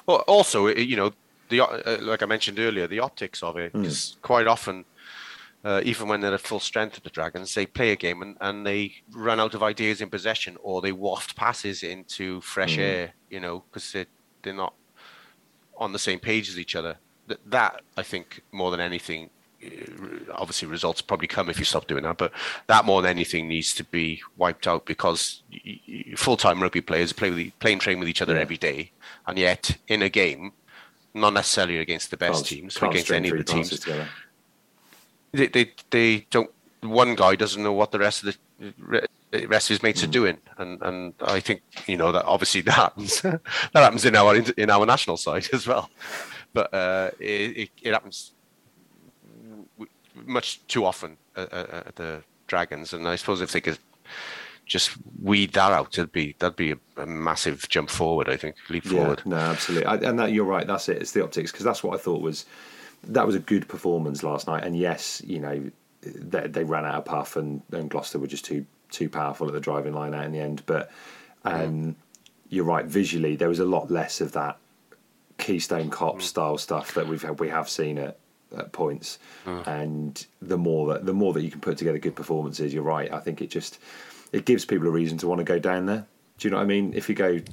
Well, also, you know, the uh, like I mentioned earlier, the optics of it is quite often, uh, even when they're at full strength of the Dragons, they play a game and, and they run out of ideas in possession, or they waft passes into fresh air. You know, because they they're not on the same page as each other. That, I think more than anything. uh, Obviously, results probably come if you stop doing that, but that more than anything needs to be wiped out because y- full-time rugby players play with play and train with each other every day, and yet in a game, not necessarily against the best Can't- teams, can't against any of the teams, together. they, they they don't. One guy doesn't know what the rest of the the rest of his mates are doing, and and I think you know that obviously that happens. that happens in our in our national side as well, but uh, it, it it happens much too often at, at at the Dragons, and I suppose if they could just weed that out, it'd be that'd be a, a massive jump forward. I think leap forward. Yeah, no, absolutely, I, and that you're right. That's it. It's the optics because that's what I thought was that was a good performance last night. And yes, you know they, they ran out of puff, and, and Gloucester were just too too powerful at the driving line out in the end. But um, you're right. Visually, there was a lot less of that Keystone Cop style stuff that we've had, we have seen at, at points. And the more that the more that you can put together good performances, you're right. I think it just it gives people a reason to want to go down there. Do you know what I mean? If you go, you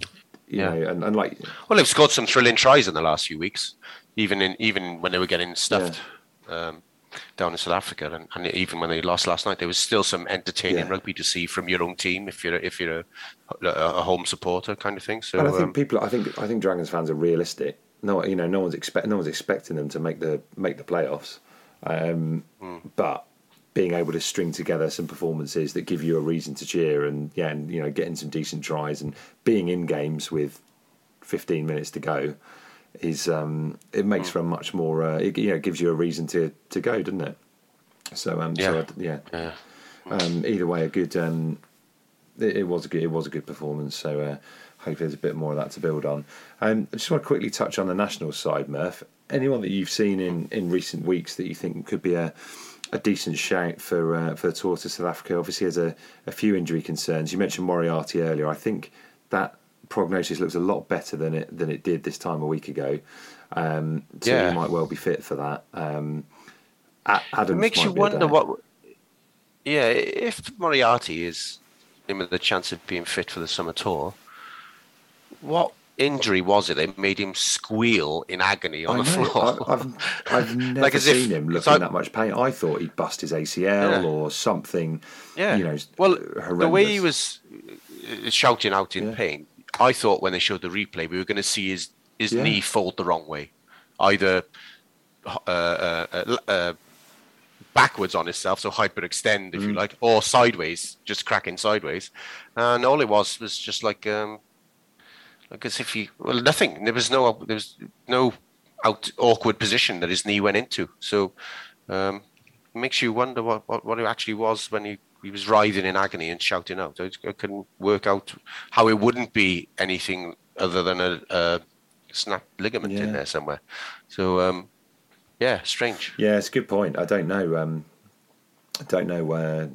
Yeah. know, and, and like Well, they've scored some thrilling tries in the last few weeks, even in even when they were getting stuffed um, down in South Africa, and, and even when they lost last night, there was still some entertaining Yeah. rugby to see from your own team if you're if you're a, a home supporter kind of thing. So And I think um, people, I think, I think Dragons fans are realistic. No, you know, no one's expect, no one's expecting them to make the make the playoffs, um, but being able to string together some performances that give you a reason to cheer, and yeah, and you know, getting some decent tries and being in games with 15 minutes to go is um, it makes for a much more, uh, it, you know, it gives you a reason to to go, doesn't it? So um, so Yeah. I- yeah, yeah. um, either way, a good. Um, it, it was a good. It was a good performance. So uh, hopefully, there's a bit more of that to build on. Um, I just want to quickly touch on the national side, Murph. Anyone that you've seen in, in recent weeks that you think could be a a decent shout for uh, for the tour to South Africa? Obviously, has a, a few injury concerns. You mentioned Moriarty earlier. I think that prognosis looks a lot better than it than it did this time a week ago. Um, so Yeah. he might well be fit for that. Um, Adams it makes you wonder what. Yeah, if Moriarty is him the chance of being fit for the summer tour, what injury was it that made him squeal in agony on I the know. floor? I, I've I've never Like as if- seen him look looking like- that much pain. I thought he'd bust his ACL Yeah. or something. Yeah. you know, well, horrendous. the way he was shouting out in Yeah. pain, I thought when they showed the replay, we were going to see his his Yeah. knee fold the wrong way, either uh, uh, uh, uh, backwards on itself, so hyperextend, Mm. if you like, or sideways, just cracking sideways, and all it was was just like um, like as if he well nothing. There was no there was no out awkward position that his knee went into. So um, makes you wonder what, what, what it actually was when he, he was writhing in agony and shouting out. I, I couldn't work out how it wouldn't be anything other than a, a snapped ligament Yeah. in there somewhere. So um, yeah, strange. Yeah, it's a good point. I don't know. Um, I don't know where.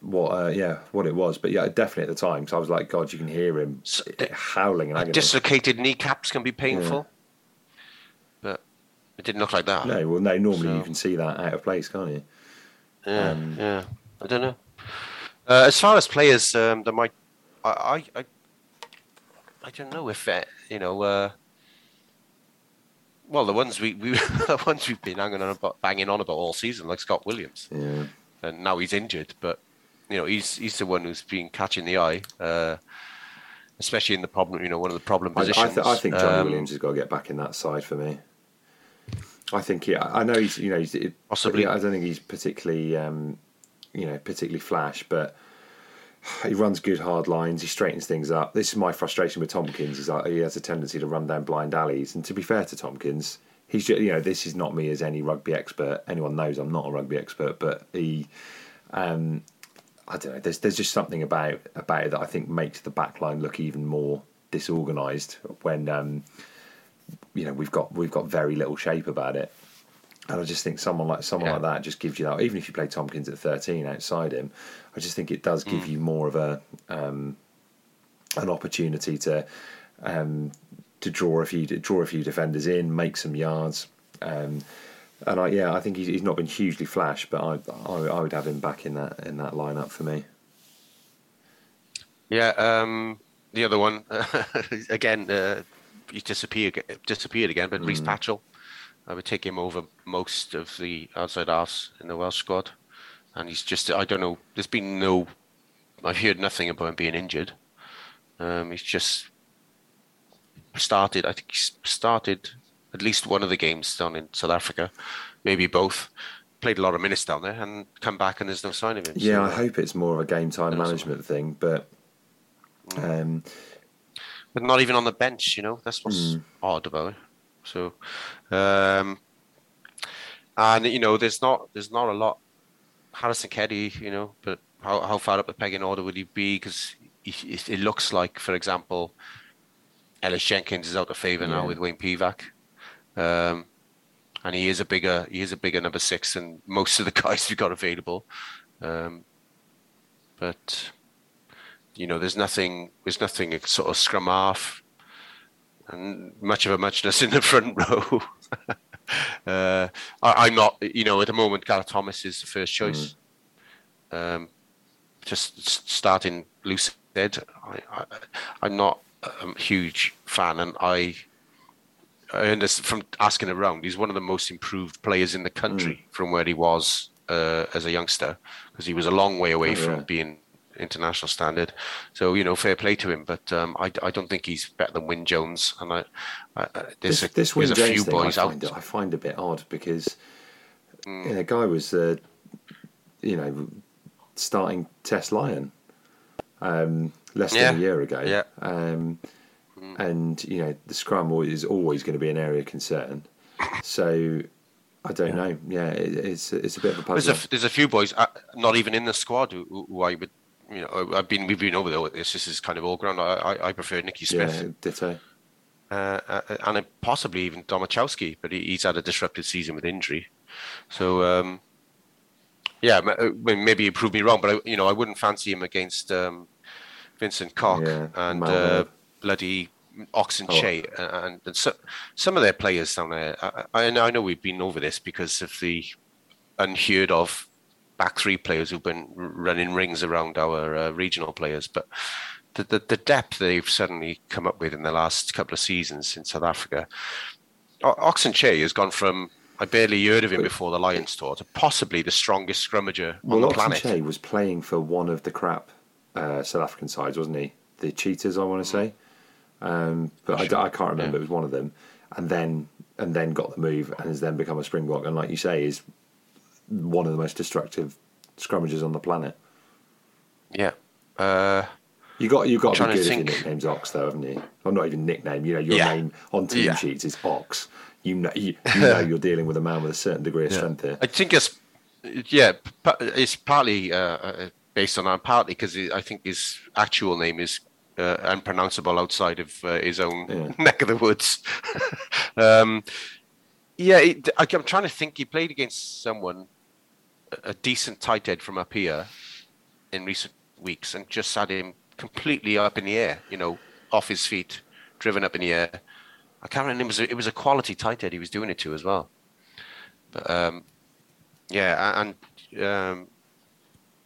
What? Uh, yeah, what it was, but yeah, definitely at the time. Because I was like, God, you can hear him So- howling in agony. Dislocated kneecaps can be painful. But It didn't look like that. No, well, no. Normally So- you can see that out of place, can't you? Yeah, Um, yeah. I don't know. Uh, as far as players, um, there might, I, I, I, I don't know if uh, you know. Uh, well, the ones we, we the ones we've been hanging on about, banging on about all season, like Scott Williams, Yeah. and now he's injured, but you know he's he's the one who's been catching the eye, uh, especially in the problem. You know, one of the problem I, I, positions. th- I think Johnny Um, Williams has got to get back in that side for me. I think he. I know he's. You know, he's, it, Possibly. I don't think he's particularly. Um, you know, particularly flash, but he runs good hard lines. He straightens things up. This is my frustration with Tompkins. Is that he has a tendency to run down blind alleys. And to be fair to Tompkins, he's just, you know this is not me as any rugby expert. Anyone knows I'm not a rugby expert, but he. Um, I don't know. There's there's just something about about it that I think makes the back line look even more disorganised when um, you know we've got we've got very little shape about it. And I just think someone like someone Yeah. like that just gives you that. Even if you play Tompkins at 13 outside him, I just think it does give Mm. you more of a um, an opportunity to um, to draw a few draw a few defenders in, make some yards. Um, and I, yeah, I think he's, he's not been hugely flash, but I, I I would have him back in that in that lineup for me. Yeah, um, the other one again, uh, he disappeared disappeared again. But Rhys Patchell, I would take him over most of the outside halves in the Welsh squad, and he's just I don't know. There's been no, I've heard nothing about him being injured. Um, he's just started. I think he's started at least one of the games down in South Africa, maybe both. Played a lot of minutes down there and come back and there's no sign of him. Yeah, So, I hope it's more of a game time management thing, but um, but not even on the bench. You know, that's what's Hmm. odd about it. So, um, and you know, there's not there's not a lot. Harrison Keddie, you know, but how how far up the pegging order would he be? Because it, it looks like, for example, Ellis Jenkins is out of favour now with Wayne Pivac. Um, and he is a bigger he is a bigger number six than most of the guys we've got available. Um, but you know, there's nothing there's nothing sort of scrum half and much of a muchness in the front row. uh, I, I'm not, you know, at the moment, Gareth Thomas is the first choice. Um, just starting loose head. I, I'm not a huge fan, and I, I understand from asking around, he's one of the most improved players in the country from where he was uh, as a youngster, because he was a long way away Oh, from yeah. being international standard. So you know, fair play to him, but um, I, I don't think he's better than Wyn Jones. And I, I, I there's this, a, this there's a few thing I boys out. find, I find a bit odd because Mm. you know, guy was uh, you know starting Test Lion um, less Yeah. than a year ago, Yeah. um, and you know the scrum is always going to be an area of concern. So I don't know. Yeah, it, it's it's a bit of a There's puzzle. a there's a few boys uh, not even in the squad who- who I would you know I've been we've been over there with this. This is kind of all ground. I I, I prefer Nicky Smith. yeah, ditto. uh, uh, and uh, possibly even Domachowski, but he, he's had a disrupted season with injury. So um, yeah, uh, maybe you prove me wrong, but I, you know I wouldn't fancy him against um, Vincent Koch Yeah, and uh, bloody Oxen Oh. Che, uh, and, and so, some of their players down there. I, I, I know we've been over this because of the unheard of back three players who've been running rings around our uh, regional players, but the, the the depth they've suddenly come up with in the last couple of seasons in South Africa. O- Ox Nché has gone from I barely heard of him before the Lions tour to possibly the strongest scrummager on Well, the Oxen planet. Che was playing for one of the crap uh, South African sides, wasn't he? The Cheetahs, I want to say, um, but I can't remember. It was one of them, and then and then got the move and has then become a Springbok, and like you say, is one of the most destructive scrummagers on the planet. Yeah. Uh, You got you got to be to good if your nickname's Ox, though, haven't you? Well, not even nickname. You know, your Yeah. name on team Yeah. sheets is Ox. You know, you, you know you're dealing with a man with a certain degree of strength here. I think it's yeah, it's partly uh, uh, based on that, partly because I think his actual name is uh, unpronounceable outside of uh, his own Yeah. neck of the woods. um, yeah, it, I, I'm trying to think. He played against someone, a- decent tight head from up here, in recent weeks, and just had him completely up in the air. You know, off his feet, driven up in the air. I can't remember. It was a, it was a quality tight head he was doing it to as well. But um, yeah, and um,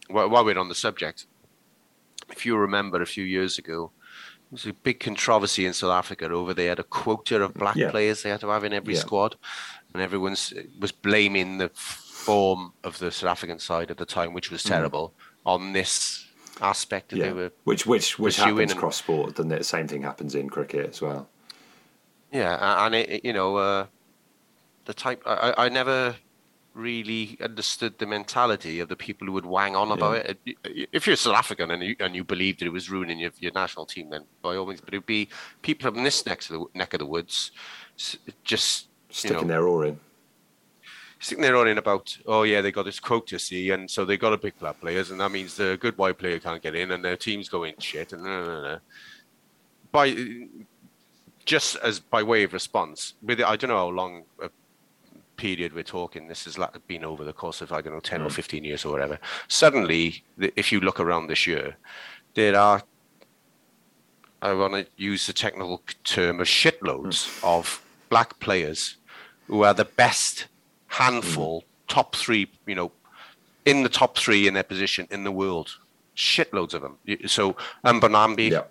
while, while we're on the subject, if you remember a few years ago, there was a big controversy in South Africa over they had a quota of black Yeah. players they had to have in every Yeah. squad, and everyone was blaming the form of the South African side at the time, which was Mm. terrible, on this aspect that they Yeah, were which which which happens and- cross sport, doesn't it? Same thing happens in cricket as well. Yeah, and it, you know, uh, the type I, I never really understood the mentality of the people who would wang on about it. It- If you're South African and you and you believed that it was ruining your, your national team, then by all means. But it'd be people from this neck of the neck of the woods, just you Sticking know, their oar in. Sitting there on in about, oh yeah, they got this quota, see, and so they got to pick black players, and that means the good white player can't get in, and their team's going shit, and no, no, no. By just as by way of response, with I don't know how long a period we're talking. This has like been over the course of I don't know ten or Mm. fifteen years or whatever. Suddenly, if you look around this year, there are. I want to use the technical term of shitloads of black players who are the best handful, top three, you know, in the top three in their position in the world. Shitloads of them. So Mbonambi, Yeah.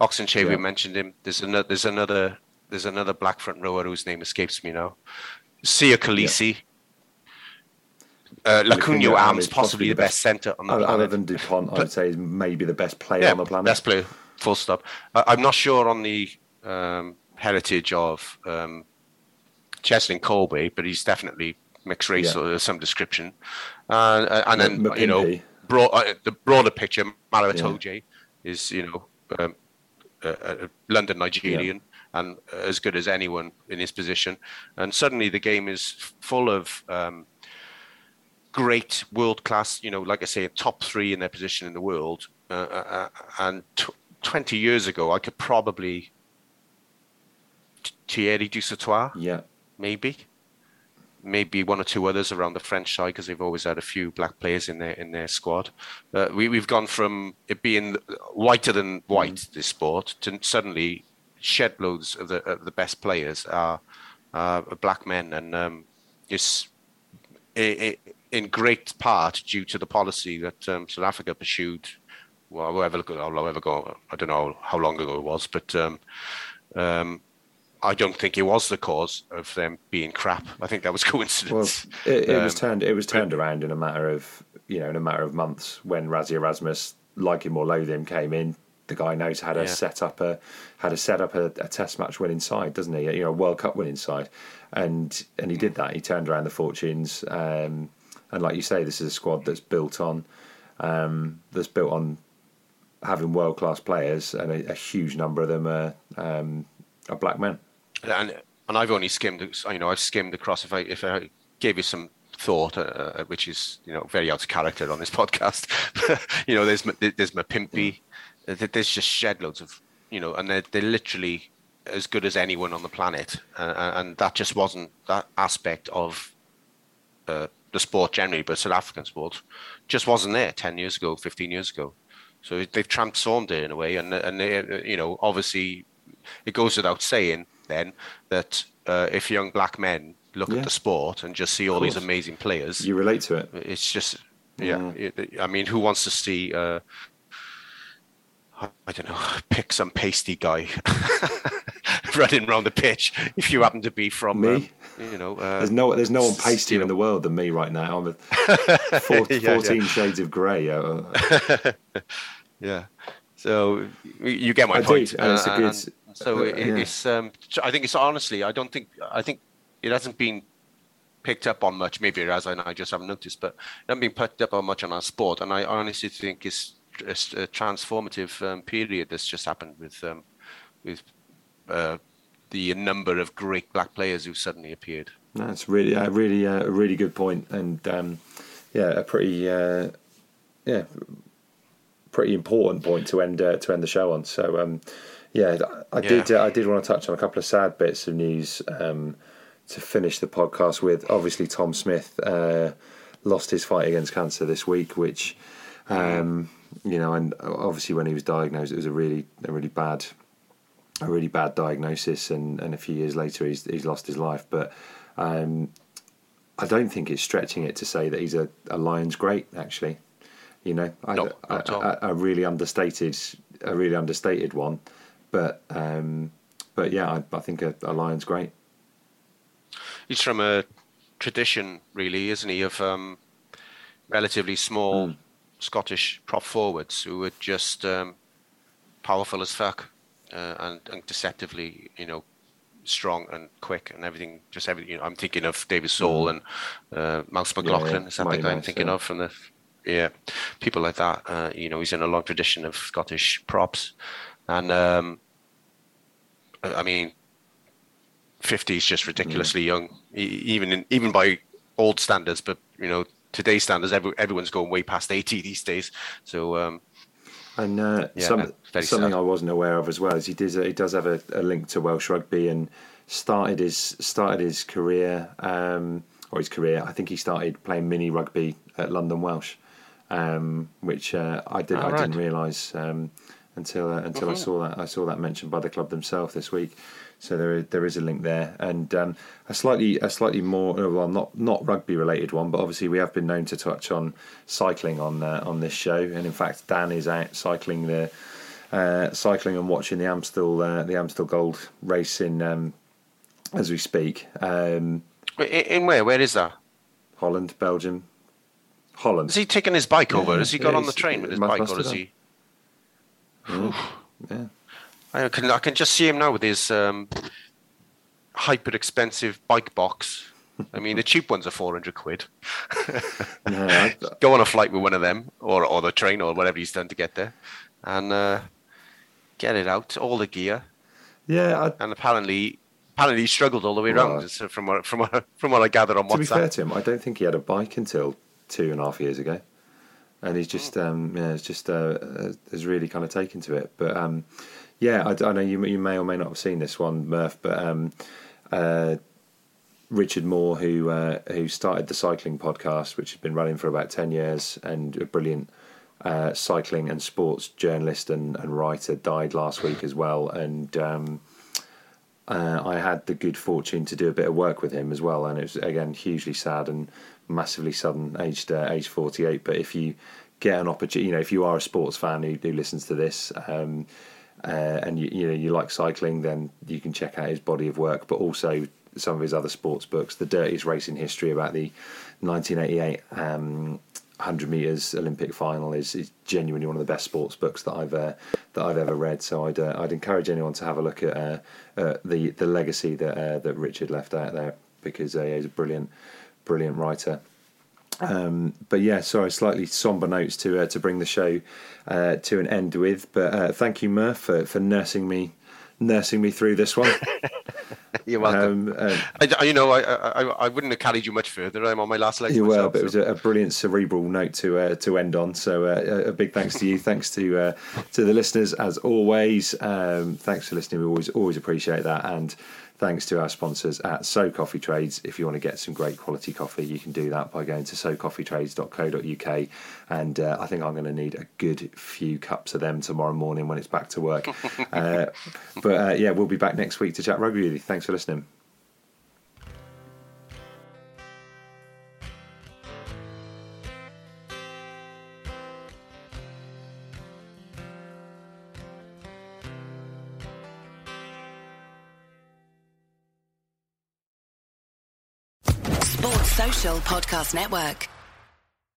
Ox Nché, we mentioned him. There's another. There's another. There's another black front rower whose name escapes me now. Siya Kolisi. Uh, Lukhanyo Lukhanyo Am's, is possibly the best centre on the Other, planet. other than Dupont, I'd say is maybe the best player Yeah, on the planet. best player. Full stop. I'm not sure on the um, heritage of um, Cheslin Kolbe, but he's definitely mixed race Yeah. or some description. Uh, uh, and then M- you know, broad, uh, the broader picture, Maro Itoje is you know um, a, a London Nigerian and as good as anyone in his position. And suddenly the game is full of um, great world class, you know, like I say, top three in their position in the world. Uh, uh, uh, and tw 20 years ago, I could probably T- Thierry Dusautoir, Yeah. maybe, maybe one or two others around the French side because they've always had a few black players in their in their squad. Uh, we we've gone from it being whiter than white this sport to suddenly shed loads of the of the best players are uh, black men, and um, it's i i in great part due to the policy that um, South Africa pursued. Well, however, however I don't know how long ago it was, but um, um, I don't think it was the cause of them being crap. I think that was Well, coincidence. it, it was Um, turned it was turned around in a matter of you know in a matter of months when Rassie Erasmus, like him or loathe him, came in. The guy knows how to Yeah. set up a how to set up a, a test match winning side, doesn't he? You know, a World Cup winning side, and and he did that. He turned around the fortunes, um, and like you say, this is a squad that's built on um, that's built on having world class players, and a, a huge number of them are um, are black men. And and I've only skimmed, you know, I've skimmed across. If I if I gave you some thought, uh, uh, which is you know very out of character on this podcast, you know, there's there's Mapimpi, uh, there- there's just shed loads of you know, and they're they're literally as good as anyone on the planet, uh, and that just wasn't that aspect of uh, the sport generally, but South African sport just wasn't there ten years ago, fifteen years ago. So they've transformed it in a way, and and they, uh, you know, obviously, it goes without saying then that uh, if young black men look Yeah. at the sport and just see all these amazing players, You relate to it. it's just yeah. It, I mean, who wants to see? Uh, I don't know, pick some pasty guy running around the pitch if you happen to be from Me? um, you know. Uh, There's no there's no one pastier you in the world than me right now. I'm a four, Yeah, yeah. 14 shades of grey. Uh, Yeah. So you get my I do, point. and it's a Uh, good- so it, yeah. it's. Um, I think it's honestly. I don't think. I think it hasn't been picked up on much. Maybe it has, and I just haven't noticed. But it hasn't been picked up on much on our sport. And I honestly think it's it's a transformative um, period that's just happened with um, with uh, the number of great black players who suddenly appeared. That's really, a really, uh, a really good point, and um, yeah, a pretty, uh, yeah, pretty important point to end uh, to end the show on. So, um, yeah, I did, Yeah. uh, I did want to touch on a couple of sad bits of news um, to finish the podcast with. Obviously, Tom Smith uh, lost his fight against cancer this week, which, um, you know, and obviously when he was diagnosed, it was a really, a really bad a really bad diagnosis, and, and a few years later he's he's lost his life. But um, I don't think it's stretching it to say that he's a, a Lions great. Actually, you know, I, No, I. I, I really understated a really understated one, but um, but yeah, I, I think a, a Lions great. He's from a tradition, really, isn't he, of um, relatively small Hmm. Scottish prop forwards who were just um, powerful as fuck uh, and, and deceptively, you know, strong and quick and everything. Just everything. You know, I'm thinking of David Sole and uh, Mouse McLauchlan. Hmm. yeah. Is that the guy I'm thinking yeah. of from the? Yeah, people like that. Uh, you know, he's in a long tradition of Scottish props, and um, I mean, 50 is just ridiculously young, e- even in, even by old standards. But you know, today's standards, every, everyone's going way past 80 these days. So um, And uh, Yeah, some, something sad. I wasn't aware of as well is he does he does have a, a link to Welsh rugby and started his started his career um, or his career. I think he started playing mini rugby at London Welsh, um, which uh, I did Oh, I right. didn't realise um, until uh, until I Mhm. saw that I saw that mentioned by the club themselves this week. So there is, there is a link there, and um, a slightly a slightly more uh, well not not rugby related one, but obviously we have been known to touch on cycling on uh, on this show, and in fact Dan is out cycling the uh, cycling and watching the Amstel uh, the Amstel Gold race in um, as we speak. Um, in, in where? Where is that? Holland, Belgium, Holland. Has he taken his bike over? Yeah, Has he got on the train with his bike, or have is he? Yeah. yeah. I can I can just see him now with his um, hyper expensive bike box. I mean, the cheap ones are 400 quid. No, I- Go on a flight with one of them, or or the train, or whatever he's done to get there, and uh, get it out, all the gear. Yeah, I, and apparently, apparently he struggled all the way Well, around. From what from what from what I gathered on to be fair to him, I don't think he had a bike until two and a half years ago, and he's just um, yeah, it's just uh, uh, has really kind of taken to it. But um, yeah, I, I know you you may or may not have seen this one, Murph, but um, uh, Richard Moore, who uh, who started the cycling podcast, which has been running for about ten years, and a brilliant uh, cycling and sports journalist and, and writer, died last week as well, and. Um, uh, I had the good fortune to do a bit of work with him as well, and it was again hugely sad and massively sudden, aged uh, age forty eight. But if you get an opportunity, you know, if you are a sports fan who, who listens to this, um, uh, and you, you know you like cycling, then you can check out his body of work, but also some of his other sports books. The Dirtiest Race in History about the 1988 um, 100 meters Olympic final is, is genuinely one of the best sports books that I've uh, that I've ever read. So I'd uh, I'd encourage anyone to have a look at uh, the the legacy that uh, that Richard left out there because uh, he's a brilliant brilliant writer. Um, but yeah, sorry, slightly somber notes to uh, to bring the show to an end with. But thank you, Murph, for, for nursing me nursing me through this one. You're welcome. Um, uh, I, I- you know, I, I I wouldn't have carried you much further. I'm on my last legs You were, myself. but it was a, a brilliant cerebral note to uh, to end on. So uh, a a big thanks to you. thanks to uh, to the listeners as always. Um, thanks for listening. We always always appreciate that. And thanks to our sponsors at So Coffee Trades. If you want to get some great quality coffee, you can do that by going to socoffeetrades.co.uk. And uh, I think I'm going to need a good few cups of them tomorrow morning when it's back to work. uh, but uh, yeah, we'll be back next week to chat rugby with you. Thanks for listening. Podcast Network.